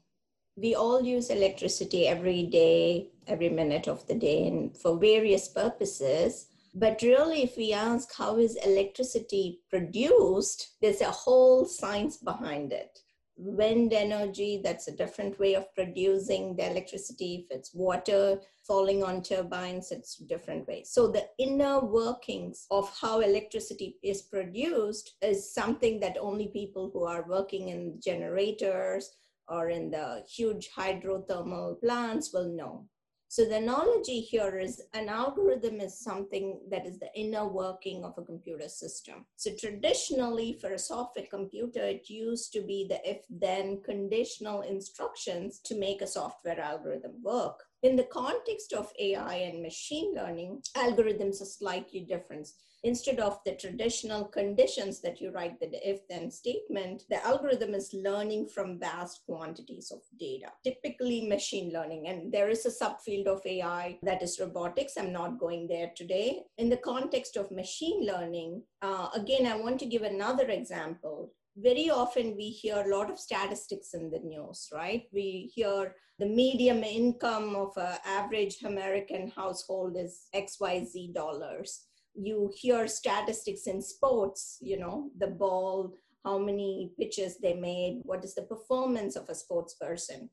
We all use electricity every day, every minute of the day, and for various purposes. But really, if we ask how is electricity produced, there's a whole science behind it wind energy, that's a different way of producing the electricity. If it's water falling on turbines, it's different ways. So the inner workings of how electricity is produced is something that only people who are working in generators or in the huge hydrothermal plants will know. So the analogy here is an algorithm is something that is the inner working of a computer system. So traditionally for a software computer, it used to be the if then conditional instructions to make a software algorithm work. In the context of AI and machine learning, algorithms are slightly different instead of the traditional conditions that you write the if then statement, the algorithm is learning from vast quantities of data, typically machine learning. And there is a subfield of AI that is robotics. I'm not going there today. In the context of machine learning, uh, again, I want to give another example very often we hear a lot of statistics in the news, right? We hear the medium income of an average American household is XYZ dollars you hear statistics in sports, you know, the ball, how many pitches they made, what is the performance of a sports person.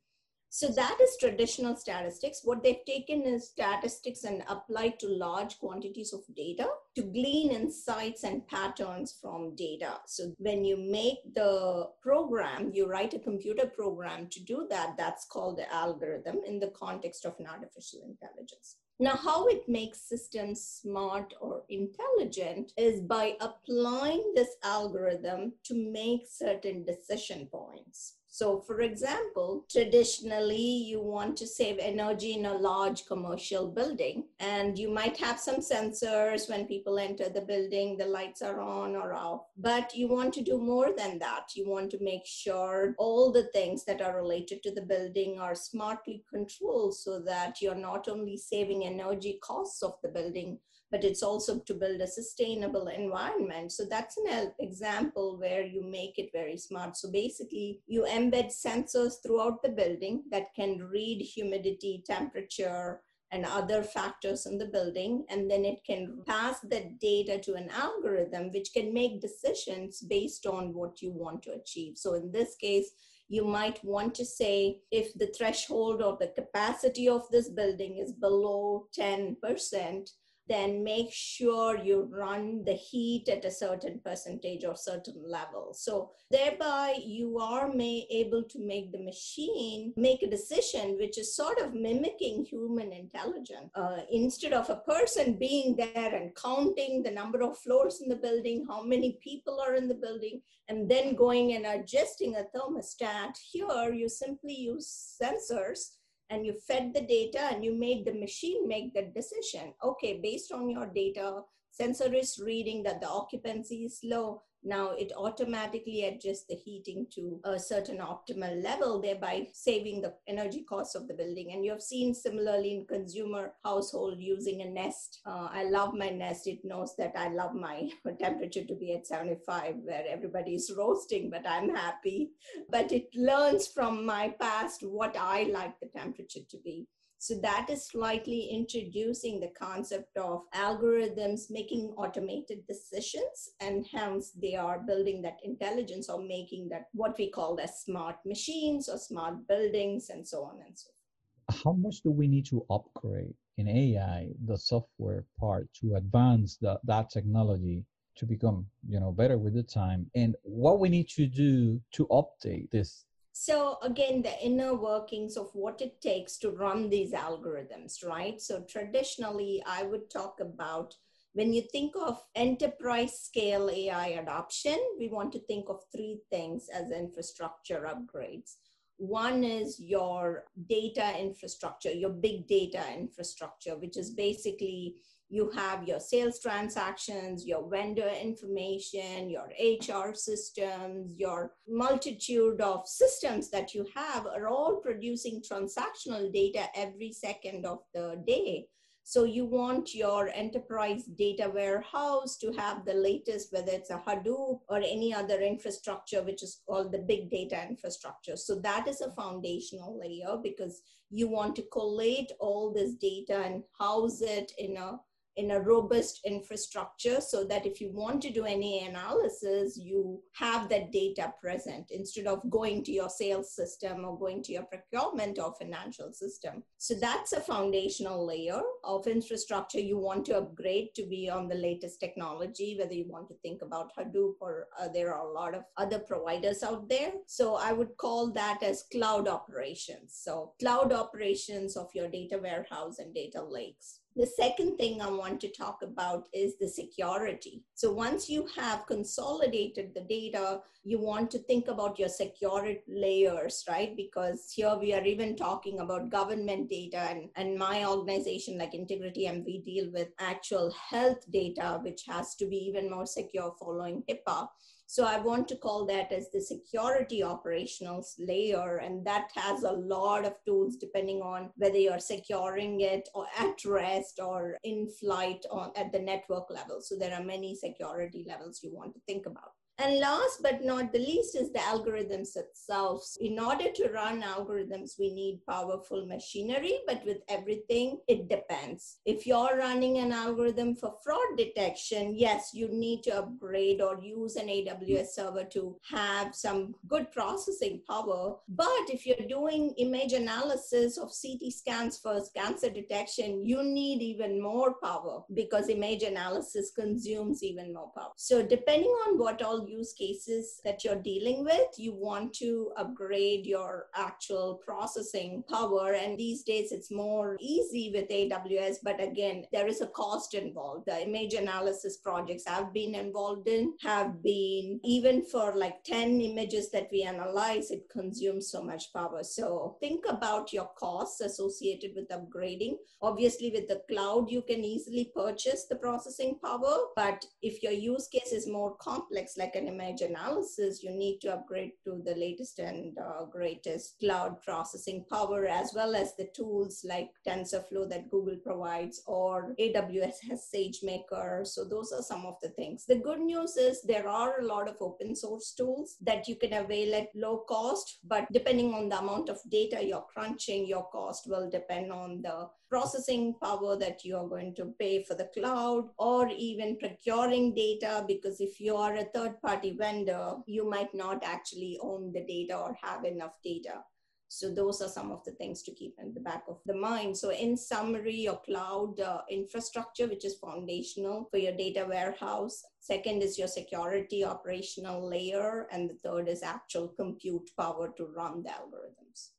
So that is traditional statistics. What they've taken is statistics and applied to large quantities of data to glean insights and patterns from data. So when you make the program, you write a computer program to do that, that's called the algorithm in the context of an artificial intelligence. Now, how it makes systems smart or intelligent is by applying this algorithm to make certain decision points. So, for example, traditionally you want to save energy in a large commercial building, and you might have some sensors when people enter the building, the lights are on or off. But you want to do more than that. You want to make sure all the things that are related to the building are smartly controlled so that you're not only saving energy costs of the building, but it's also to build a sustainable environment. So that's an example where you make it very smart. So basically, you embed sensors throughout the building that can read humidity, temperature, and other factors in the building. And then it can pass that data to an algorithm, which can make decisions based on what you want to achieve. So in this case, you might want to say if the threshold or the capacity of this building is below 10%, then make sure you run the heat at a certain percentage or certain level. So thereby you are may able to make the machine make a decision which is sort of mimicking human intelligence. Uh, instead of a person being there and counting the number of floors in the building, how many people are in the building, and then going and adjusting a thermostat, here you simply use sensors and you fed the data and you made the machine make that decision. Okay, based on your data, sensor is reading that the occupancy is low. Now it automatically adjusts the heating to a certain optimal level, thereby saving the energy costs of the building. And you have seen similarly in consumer household using a Nest. Uh, I love my Nest. It knows that I love my temperature to be at 75, where everybody is roasting, but I'm happy. But it learns from my past what I like the temperature to be. So that is slightly introducing the concept of algorithms making automated decisions, and hence they are building that intelligence or making that what we call as smart machines or smart buildings and so on and so forth. How much do we need to upgrade in AI the software part to advance the, that technology to become you know better with the time and what we need to do to update this so again, the inner workings of what it takes to run these algorithms, right? So traditionally, I would talk about when you think of enterprise scale AI adoption, we want to think of three things as infrastructure upgrades. One is your data infrastructure, your big data infrastructure, which is basically you have your sales transactions, your vendor information, your HR systems, your multitude of systems that you have are all producing transactional data every second of the day. So you want your enterprise data warehouse to have the latest, whether it's a Hadoop or any other infrastructure, which is called the big data infrastructure. So that is a foundational layer because you want to collate all this data and house it in a in a robust infrastructure so that if you want to do any analysis, you have that data present instead of going to your sales system or going to your procurement or financial system. So that's a foundational layer of infrastructure you want to upgrade to be on the latest technology, whether you want to think about Hadoop or uh, there are a lot of other providers out there. So I would call that as cloud operations. So cloud operations of your data warehouse and data lakes. The second thing I want to talk about is the security. So once you have consolidated the data, you want to think about your security layers, right? Because here we are even talking about government data and, and my organization like Integrity we deal with actual health data, which has to be even more secure following HIPAA. So I want to call that as the security operational layer. And that has a lot of tools depending on whether you're securing it or at rest or in flight or at the network level. So there are many security levels you want to think about. And last but not the least is the algorithms itself. In order to run algorithms, we need powerful machinery, but with everything, it depends. If you're running an algorithm for fraud detection, yes, you need to upgrade or use an AWS server to have some good processing power. But if you're doing image analysis of CT scans for cancer detection, you need even more power because image analysis consumes even more power. So, depending on what all use cases that you're dealing with, you want to upgrade your actual processing power. And these days it's more easy with AWS, but again, there is a cost involved. The image analysis projects I've been involved in have been, even for like 10 images that we analyze, it consumes so much power. So think about your costs associated with upgrading. Obviously, with the cloud, you can easily purchase the processing power, but if your use case is more complex, like an image analysis, you need to upgrade to the latest and uh, greatest cloud processing power, as well as the tools like TensorFlow that Google provides, or AWS has SageMaker. So those are some of the things. The good news is there are a lot of open source tools that you can avail at low cost, but depending on the amount of data you're crunching, your cost will depend on the processing power that you are going to pay for the cloud or even procuring data because if you are a third party vendor you might not actually own the data or have enough data so those are some of the things to keep in the back of the mind. So in summary, your cloud uh, infrastructure, which is foundational for your data warehouse. Second is your security operational layer. And the third is actual compute power to run the algorithms.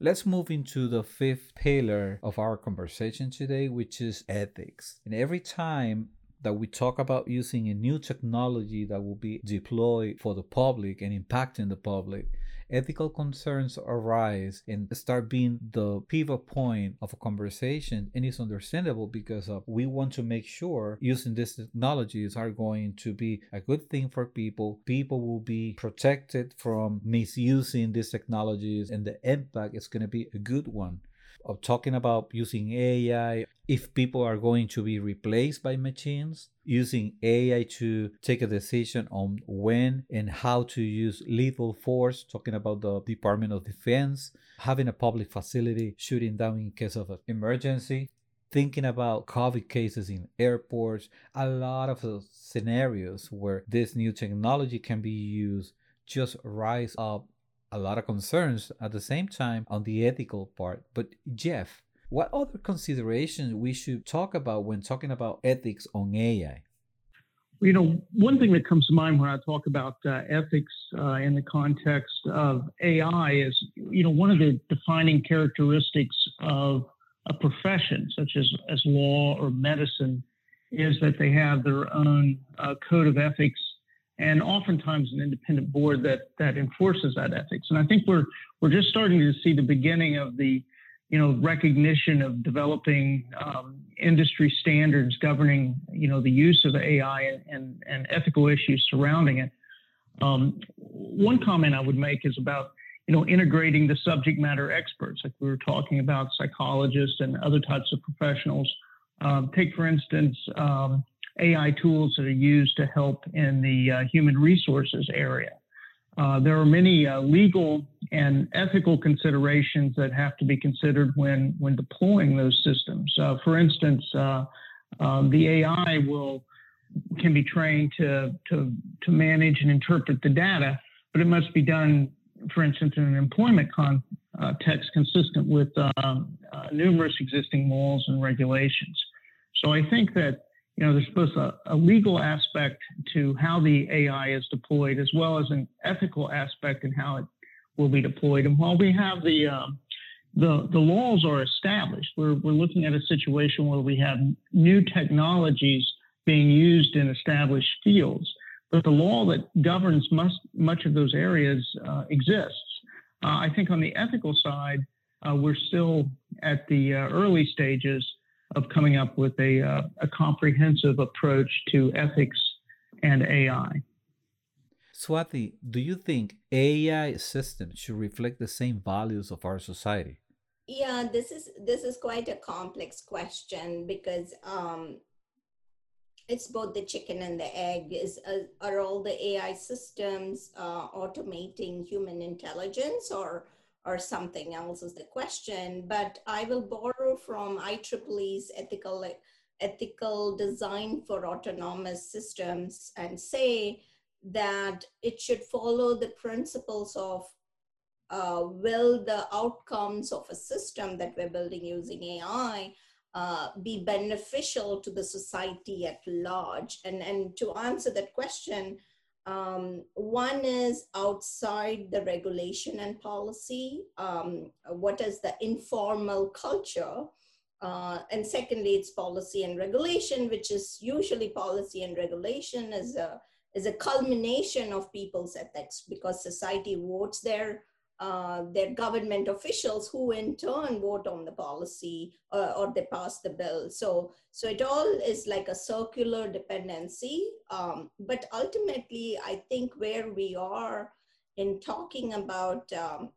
Let's move into the fifth pillar of our conversation today, which is ethics. And every time that we talk about using a new technology that will be deployed for the public and impacting the public, ethical concerns arise and start being the pivot point of a conversation and it's understandable because of we want to make sure using these technologies are going to be a good thing for people. People will be protected from misusing these technologies and the impact is going to be a good one of talking about using AI, if people are going to be replaced by machines, using AI to take a decision on when and how to use lethal force, talking about the Department of Defense, having a public facility shooting down in case of an emergency, thinking about COVID cases in airports, a lot of scenarios where this new technology can be used just rise up a lot of concerns at the same time on the ethical part. But Jeff, what other considerations we should talk about when talking about ethics on AI? You know, one thing that comes to mind when I talk about uh, ethics uh, in the context of AI is, you know, one of the defining characteristics of a profession such as, as law or medicine is that they have their own uh, code of ethics and oftentimes an independent board that that enforces that ethics. And I think we're we're just starting to see the beginning of the you know recognition of developing um, industry standards governing you know the use of AI and and, and ethical issues surrounding it. Um, one comment I would make is about you know integrating the subject matter experts, like we were talking about psychologists and other types of professionals. Um, take for instance. Um, AI tools that are used to help in the uh, human resources area. Uh, there are many uh, legal and ethical considerations that have to be considered when, when deploying those systems. Uh, for instance, uh, um, the AI will can be trained to, to, to manage and interpret the data, but it must be done, for instance, in an employment context uh, consistent with um, numerous existing laws and regulations. So I think that you know, there's both a, a, legal aspect to how the AI is deployed, as well as an ethical aspect in how it will be deployed. And while we have the um, the, the laws are established, we're, we're looking at a situation where we have new technologies being used in established fields, but the law that governs much, much of those areas uh, exists. Uh, I think on the ethical side, uh, we're still at the uh, early stages of coming up with a, uh, a comprehensive approach to ethics and AI. Swati, do you think AI systems should reflect the same values of our society? Yeah, this is this is quite a complex question because um, it's both the chicken and the egg. Is uh, are all the AI systems uh, automating human intelligence, or or something else is the question? But I will borrow from IEEE's ethical ethical design for autonomous systems and say that it should follow the principles of uh, will the outcomes of a system that we're building using AI uh, be beneficial to the society at large? And, and to answer that question, um, one is outside the regulation and policy. Um, what is the informal culture? Uh, and secondly, it's policy and regulation, which is usually policy and regulation is a, is a culmination of people's ethics because society votes their uh, their government officials who in turn vote on the policy uh, or they pass the bill. So, so it all is like a circular dependency. Um, but ultimately, I think where we are in talking about um,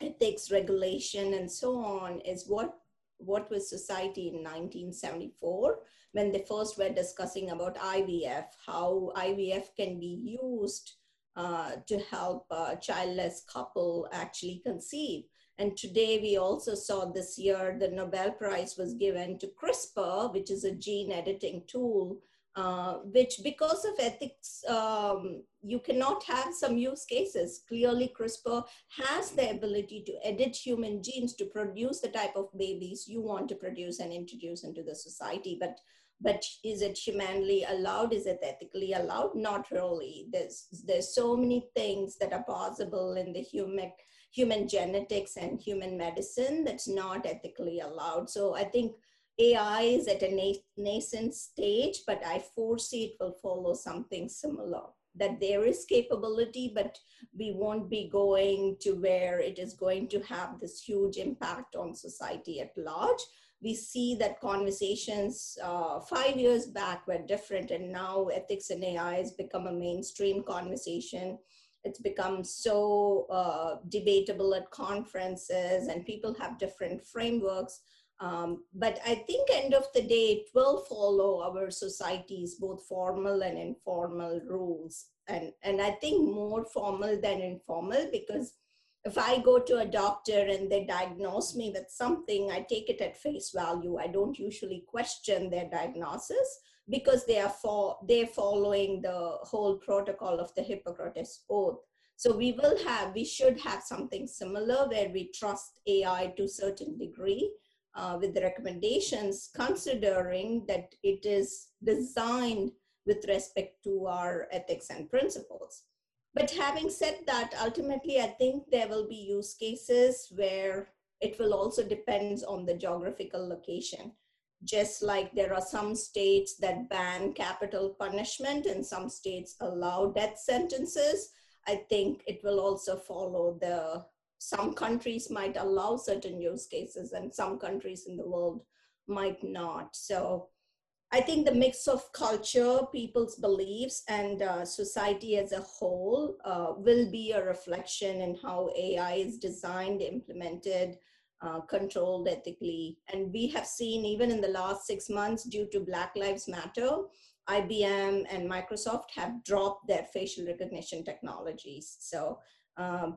ethics, regulation, and so on is what what was society in 1974 when they first were discussing about IVF, how IVF can be used uh, to help a childless couple actually conceive. And today we also saw this year the Nobel Prize was given to CRISPR, which is a gene editing tool, uh, which because of ethics, um, you cannot have some use cases. Clearly CRISPR has the ability to edit human genes to produce the type of babies you want to produce and introduce into the society. But but is it humanly allowed? Is it ethically allowed? Not really. There's there's so many things that are possible in the human human genetics and human medicine that's not ethically allowed. So i think ai is at a nascent stage but i foresee it will follow something similar that there is capability but we won't be going to where it is going to have this huge impact on society at large we see that conversations uh, five years back were different, and now ethics and AI has become a mainstream conversation. It's become so uh, debatable at conferences, and people have different frameworks. Um, but I think end of the day, it will follow our society's both formal and informal rules. And, and I think more formal than informal because if I go to a doctor and they diagnose me with something, I take it at face value. I don't usually question their diagnosis because they are for they're following the whole protocol of the Hippocrates oath. So we will have, we should have something similar where we trust AI to a certain degree uh, with the recommendations, considering that it is designed with respect to our ethics and principles. But having said that, ultimately, I think there will be use cases where it will also depend on the geographical location. Just like there are some states that ban capital punishment and some states allow death sentences, I think it will also follow the, some countries might allow certain use cases and some countries in the world might not. So I think the mix of culture, people's beliefs, and uh, society as a whole uh, will be a reflection in how AI is designed, implemented, uh, controlled ethically. And we have seen even in the last six months, due to Black Lives Matter, IBM and Microsoft have dropped their facial recognition technologies. So um,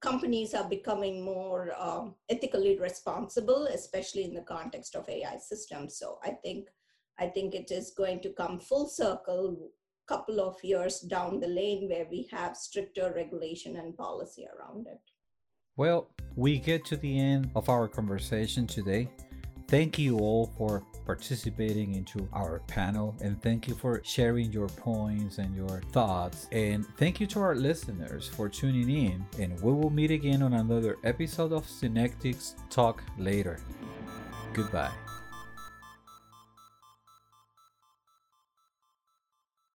companies are becoming more um, ethically responsible, especially in the context of AI systems. So I think I think it is going to come full circle a couple of years down the lane where we have stricter regulation and policy around it. Well, we get to the end of our conversation today. Thank you all for participating into our panel and thank you for sharing your points and your thoughts and thank you to our listeners for tuning in and we will meet again on another episode of Synectics Talk later. Goodbye.